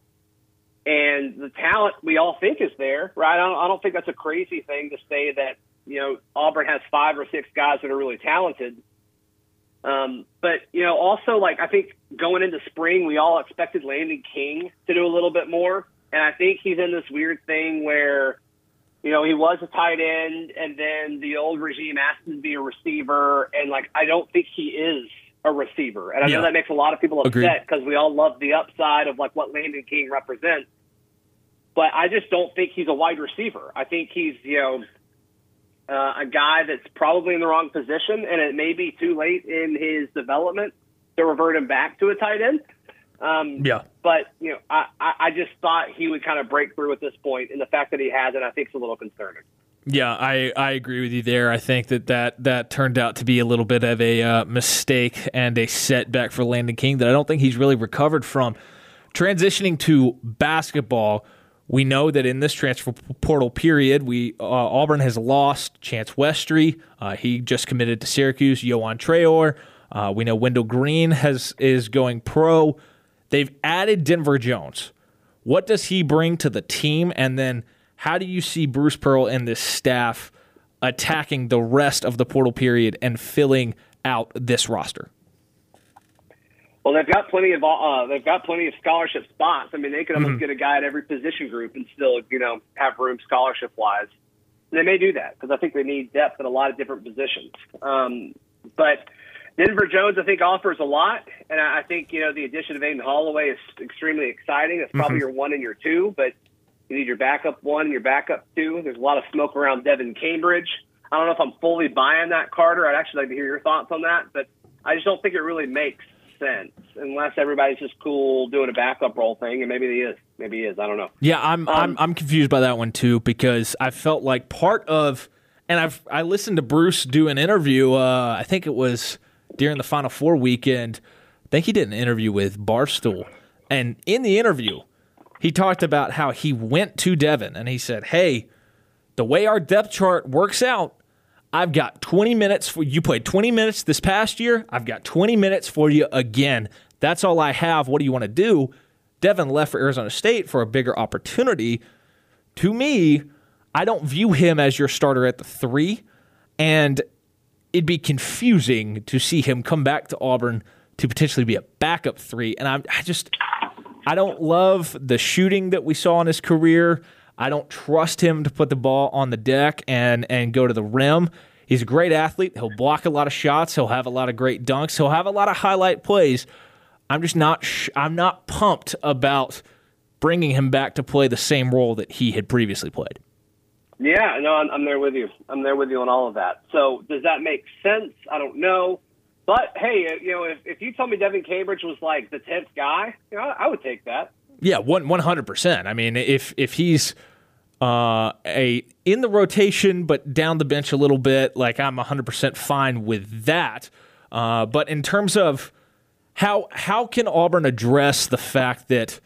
And the talent we all think is there, right? I don't, I don't think that's a crazy thing to say that you know Auburn has five or six guys that are really talented. Um, but you know, also like I think going into spring, we all expected Landen King to do a little bit more, and I think he's in this weird thing where, you know, he was a tight end, and then the old regime asked him to be a receiver, and like I don't think he is a receiver, and I Yeah. know that makes a lot of people upset because we all love the upside of like what Landen King represents. But I just don't think he's a wide receiver. I think he's, you know, uh, a guy that's probably in the wrong position, and it may be too late in his development to revert him back to a tight end. Um, Yeah. But you know, I, I just thought he would kind of break through at this point, and the fact that he hasn't, I think, is a little concerning. Yeah, I, I agree with you there. I think that, that that turned out to be a little bit of a uh, mistake and a setback for Landen King that I don't think he's really recovered from. Transitioning to basketball, we know that in this transfer portal period, we uh, Auburn has lost Chance Westry. Uh, he just committed to Syracuse. Yohan Traore. Uh, we know Wendell Green has is going pro. They've added Denver Jones. What does he bring to the team? And then how do you see Bruce Pearl and this staff attacking the rest of the portal period and filling out this roster? Well, they've got plenty of uh, they've got plenty of scholarship spots. I mean, they could almost get a guy at every position group and still, you know, have room scholarship wise. They may do that because I think they need depth at a lot of different positions. Um, but Denver Jones, I think, offers a lot, and I think you know the addition of Aden Holloway is extremely exciting. It's probably your one and your two, but you need your backup one and your backup two. There's a lot of smoke around Devin Cambridge. I don't know if I'm fully buying that, Carter. I'd actually like to hear your thoughts on that, but I just don't think it really makes sense unless everybody's just cool doing a backup role thing, and maybe he is. Maybe he is. I don't know. Yeah, I'm I'm I'm confused by that one too because I felt like part of and I've I listened to Bruce do an interview. Uh, I think it was during the Final Four weekend. I think he did an interview with Barstool, and in the interview, he talked about how he went to Devin and he said, "Hey, the way our depth chart works out, I've got 20 minutes for you played 20 minutes this past year. I've got 20 minutes for you again. That's all I have. What do you want to do? Devin left for Arizona State for a bigger opportunity. To me, I don't view him as your starter at the three, and it'd be confusing to see him come back to Auburn to potentially be a backup three. And I'm, I just, I don't love the shooting that we saw in his career. I don't trust him to put the ball on the deck and and go to the rim. He's a great athlete. He'll block a lot of shots. He'll have a lot of great dunks. He'll have a lot of highlight plays. I'm just not. Sh- I'm not pumped about bringing him back to play the same role that he had previously played. Yeah, no, I'm, I'm there with you. I'm there with you on all of that. So does that make sense? I don't know. But hey, you know, if, if you told me Devin Cambridge was like the tenth guy, you know, I, I would take that. Yeah, one one hundred percent. I mean, if if he's uh, a in the rotation but down the bench a little bit, like I'm hundred percent fine with that. Uh, but in terms of how how can Auburn address the fact that,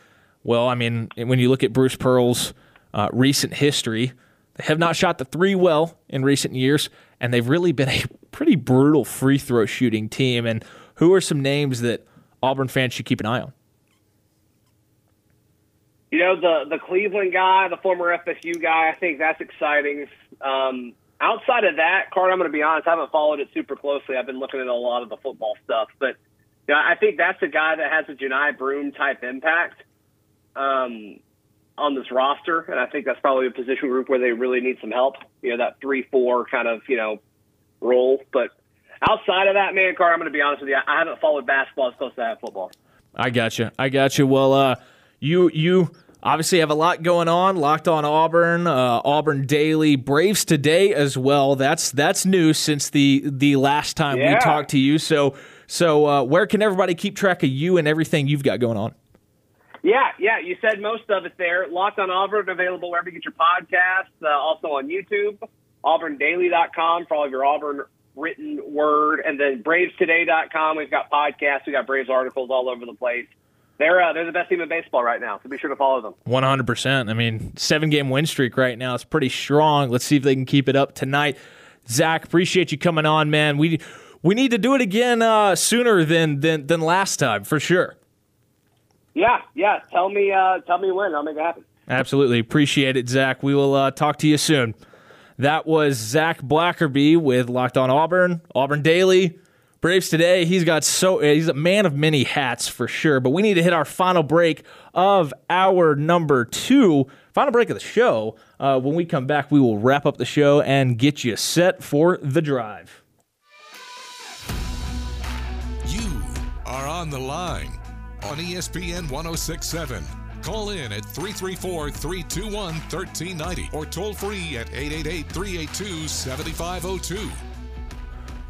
well, I mean, when you look at Bruce Pearl's uh, recent history, they have not shot the three well in recent years, and they've really been a pretty brutal free throw shooting team. And who are some names that Auburn fans should keep an eye on? You know, the the Cleveland guy, the former FSU guy, I think that's exciting. Um, outside of that, Carter, I'm going to be honest, I haven't followed it super closely. I've been looking at a lot of the football stuff, but you know, I think that's a guy that has a Johni Broome type impact um, on this roster, and I think that's probably a position group where they really need some help. You know, that three four kind of you know role. But outside of that, man, Carter, I'm going to be honest with you, I haven't followed basketball as close as I have football. I got you. I got you. Well, uh, you you obviously have a lot going on. Locked on Auburn, uh, Auburn Daily, Braves today as well. That's that's new since the the last time Yeah. we talked to you. So so uh, where can everybody keep track of you and everything you've got going on? Yeah, yeah, you said most of it there. Locked on Auburn, available wherever you get your podcasts, uh, also on YouTube, auburndaily.com for all of your Auburn written word, and then bravestoday.com. We've got podcasts, we've got Braves articles all over the place. They're, uh, they're the best team in baseball right now, so be sure to follow them. One hundred percent. I mean, seven game win streak right now is pretty strong. Let's see if they can keep it up tonight. Zac, appreciate you coming on, man. We we need to do it again uh, sooner than than than last time for sure. Yeah, yeah. Tell me, uh, tell me when. I'll make it happen. Absolutely. Appreciate it, Zac. We will uh, talk to you soon. That was Zac Blackerby with Locked On Auburn, Auburn Daily, Braves Today. He's got so he's a man of many hats for sure. But we need to hit our final break of our number two, final break of the show. Uh, when we come back, we will wrap up the show and get you set for the drive. You are on the line on ESPN 1067. Call in at 334 321 1390 or toll free at 888 382 7502.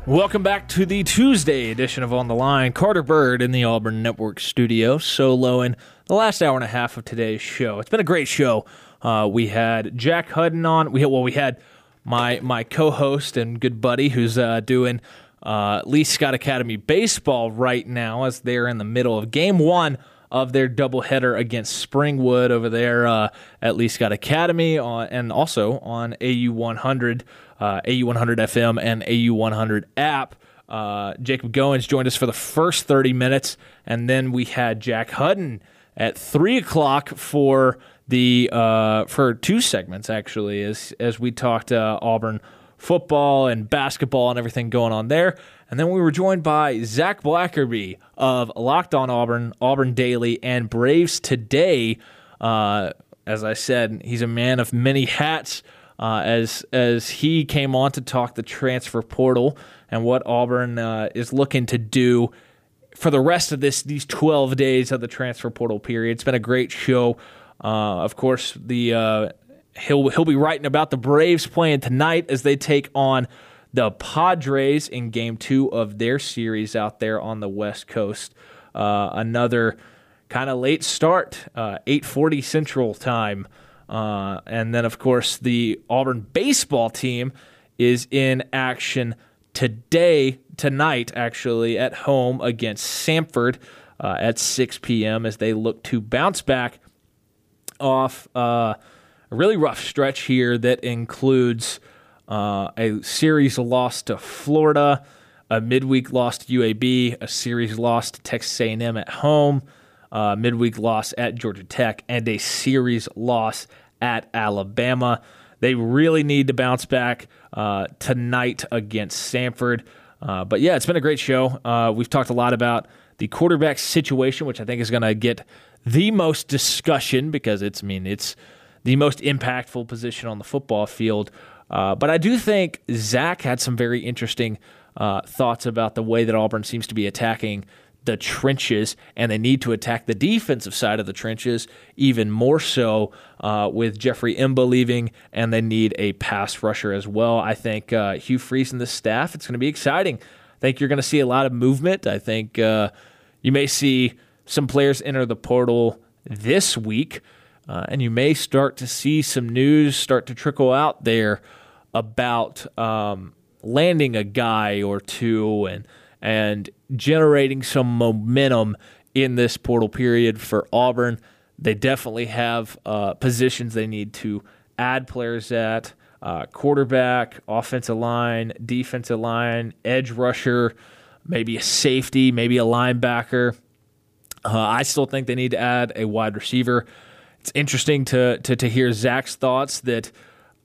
Welcome back to the Tuesday edition of On the Line. Carter Byrd in the Auburn Network studio, solo in the last hour and a half of today's show. It's been a great show. Uh, we had Jack Hudon on. We had, well, we had my my co-host and good buddy who's uh, doing uh, Lee Scott Academy baseball right now as they're in the middle of Game One of their doubleheader against Springwood over there uh, at Lee Scott Academy, on, and also on AU 100, uh, AU 100 FM, and AU 100 app. Uh, Jacob Goins joined us for the first 30 minutes, and then we had Jack Hudon at three o'clock for the uh, for two segments actually, as as we talked uh, Auburn football and basketball and everything going on there. And then we were joined by Zac Blackerby of Locked On Auburn, Auburn Daily, and Braves Today. Uh, as I said, he's a man of many hats. Uh, as as he came on to talk the transfer portal and what Auburn uh, is looking to do for the rest of this these 12 days of the transfer portal period. It's been a great show. Uh, of course, the uh, he'll he'll be writing about the Braves playing tonight as they take on the Padres in Game Two of their series out there on the West Coast. Uh, another kind of late start, uh, 8:40 Central Time, uh, and then of course the Auburn baseball team is in action today, tonight actually at home against Samford uh, at 6 p.m. as they look to bounce back off uh, a really rough stretch here that includes uh, a series loss to Florida, a midweek loss to UAB, a series loss to Texas A&M at home, midweek loss at Georgia Tech, and a series loss at Alabama. They really need to bounce back uh, tonight against Samford. Uh, but yeah, it's been a great show. Uh, we've talked a lot about the quarterback situation, which I think is going to get the most discussion because it's, I mean, it's the most impactful position on the football field. Uh, but I do think Zac had some very interesting uh, thoughts about the way that Auburn seems to be attacking the trenches, and they need to attack the defensive side of the trenches even more so uh, with Jeffrey M'ba leaving, and they need a pass rusher as well. I think uh, Hugh Freeze and the staff, it's going to be exciting. I think you're going to see a lot of movement. I think uh, you may see some players enter the portal this week, uh, and you may start to see some news start to trickle out there about um, landing a guy or two and and generating some momentum in this portal period for Auburn. They definitely have uh, positions they need to add players at uh, quarterback, offensive line, defensive line, edge rusher, maybe a safety, maybe a linebacker. Uh, I still think they need to add a wide receiver. It's interesting to to, to hear Zac's thoughts that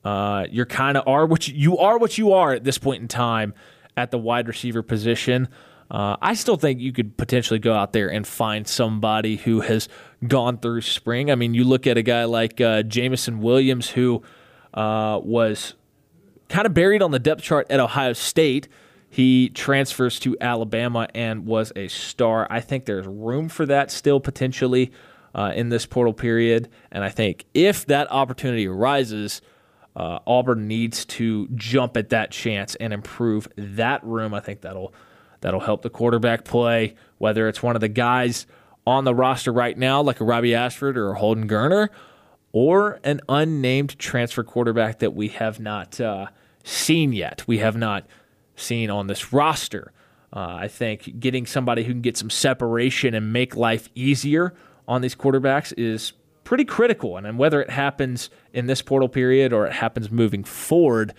uh, you're kind of are what you, you are what you are at this point in time at the wide receiver position. Uh, I still think you could potentially go out there and find somebody who has gone through spring. I mean, you look at a guy like uh, Jameson Williams, who uh, was kind of buried on the depth chart at Ohio State. He transfers to Alabama and was a star. I think there's room for that still potentially uh, in this portal period. And I think if that opportunity arises, uh, Auburn needs to jump at that chance and improve that room. I think that'll that'll help the quarterback play, whether it's one of the guys on the roster right now, like a Robby Ashford or a Holden Geriner, or an unnamed transfer quarterback that we have not uh, seen yet. We have not seen on this roster. Uh, I think getting somebody who can get some separation and make life easier on these quarterbacks is pretty critical. And whether it happens in this portal period or it happens moving forward,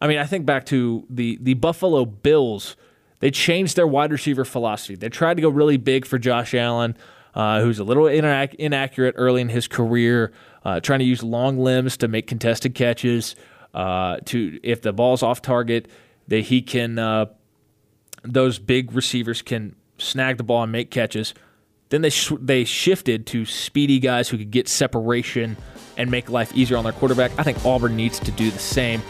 I mean, I think back to the the Buffalo Bills. They changed their wide receiver philosophy. They tried to go really big for Josh Allen, uh, who's a little inac- inaccurate early in his career, uh, trying to use long limbs to make contested catches. Uh, to if the ball's off target, that he can uh, those big receivers can snag the ball and make catches. Then they sh- they shifted to speedy guys who could get separation and make life easier on their quarterback. I think Auburn needs to do the same.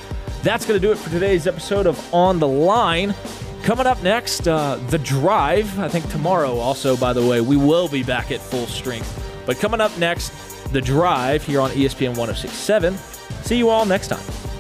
That's going to do it for today's episode of On the Line. Coming up next, uh, The Drive. I think tomorrow, also, by the way, we will be back at full strength. But coming up next, The Drive here on ESPN 1067. See you all next time.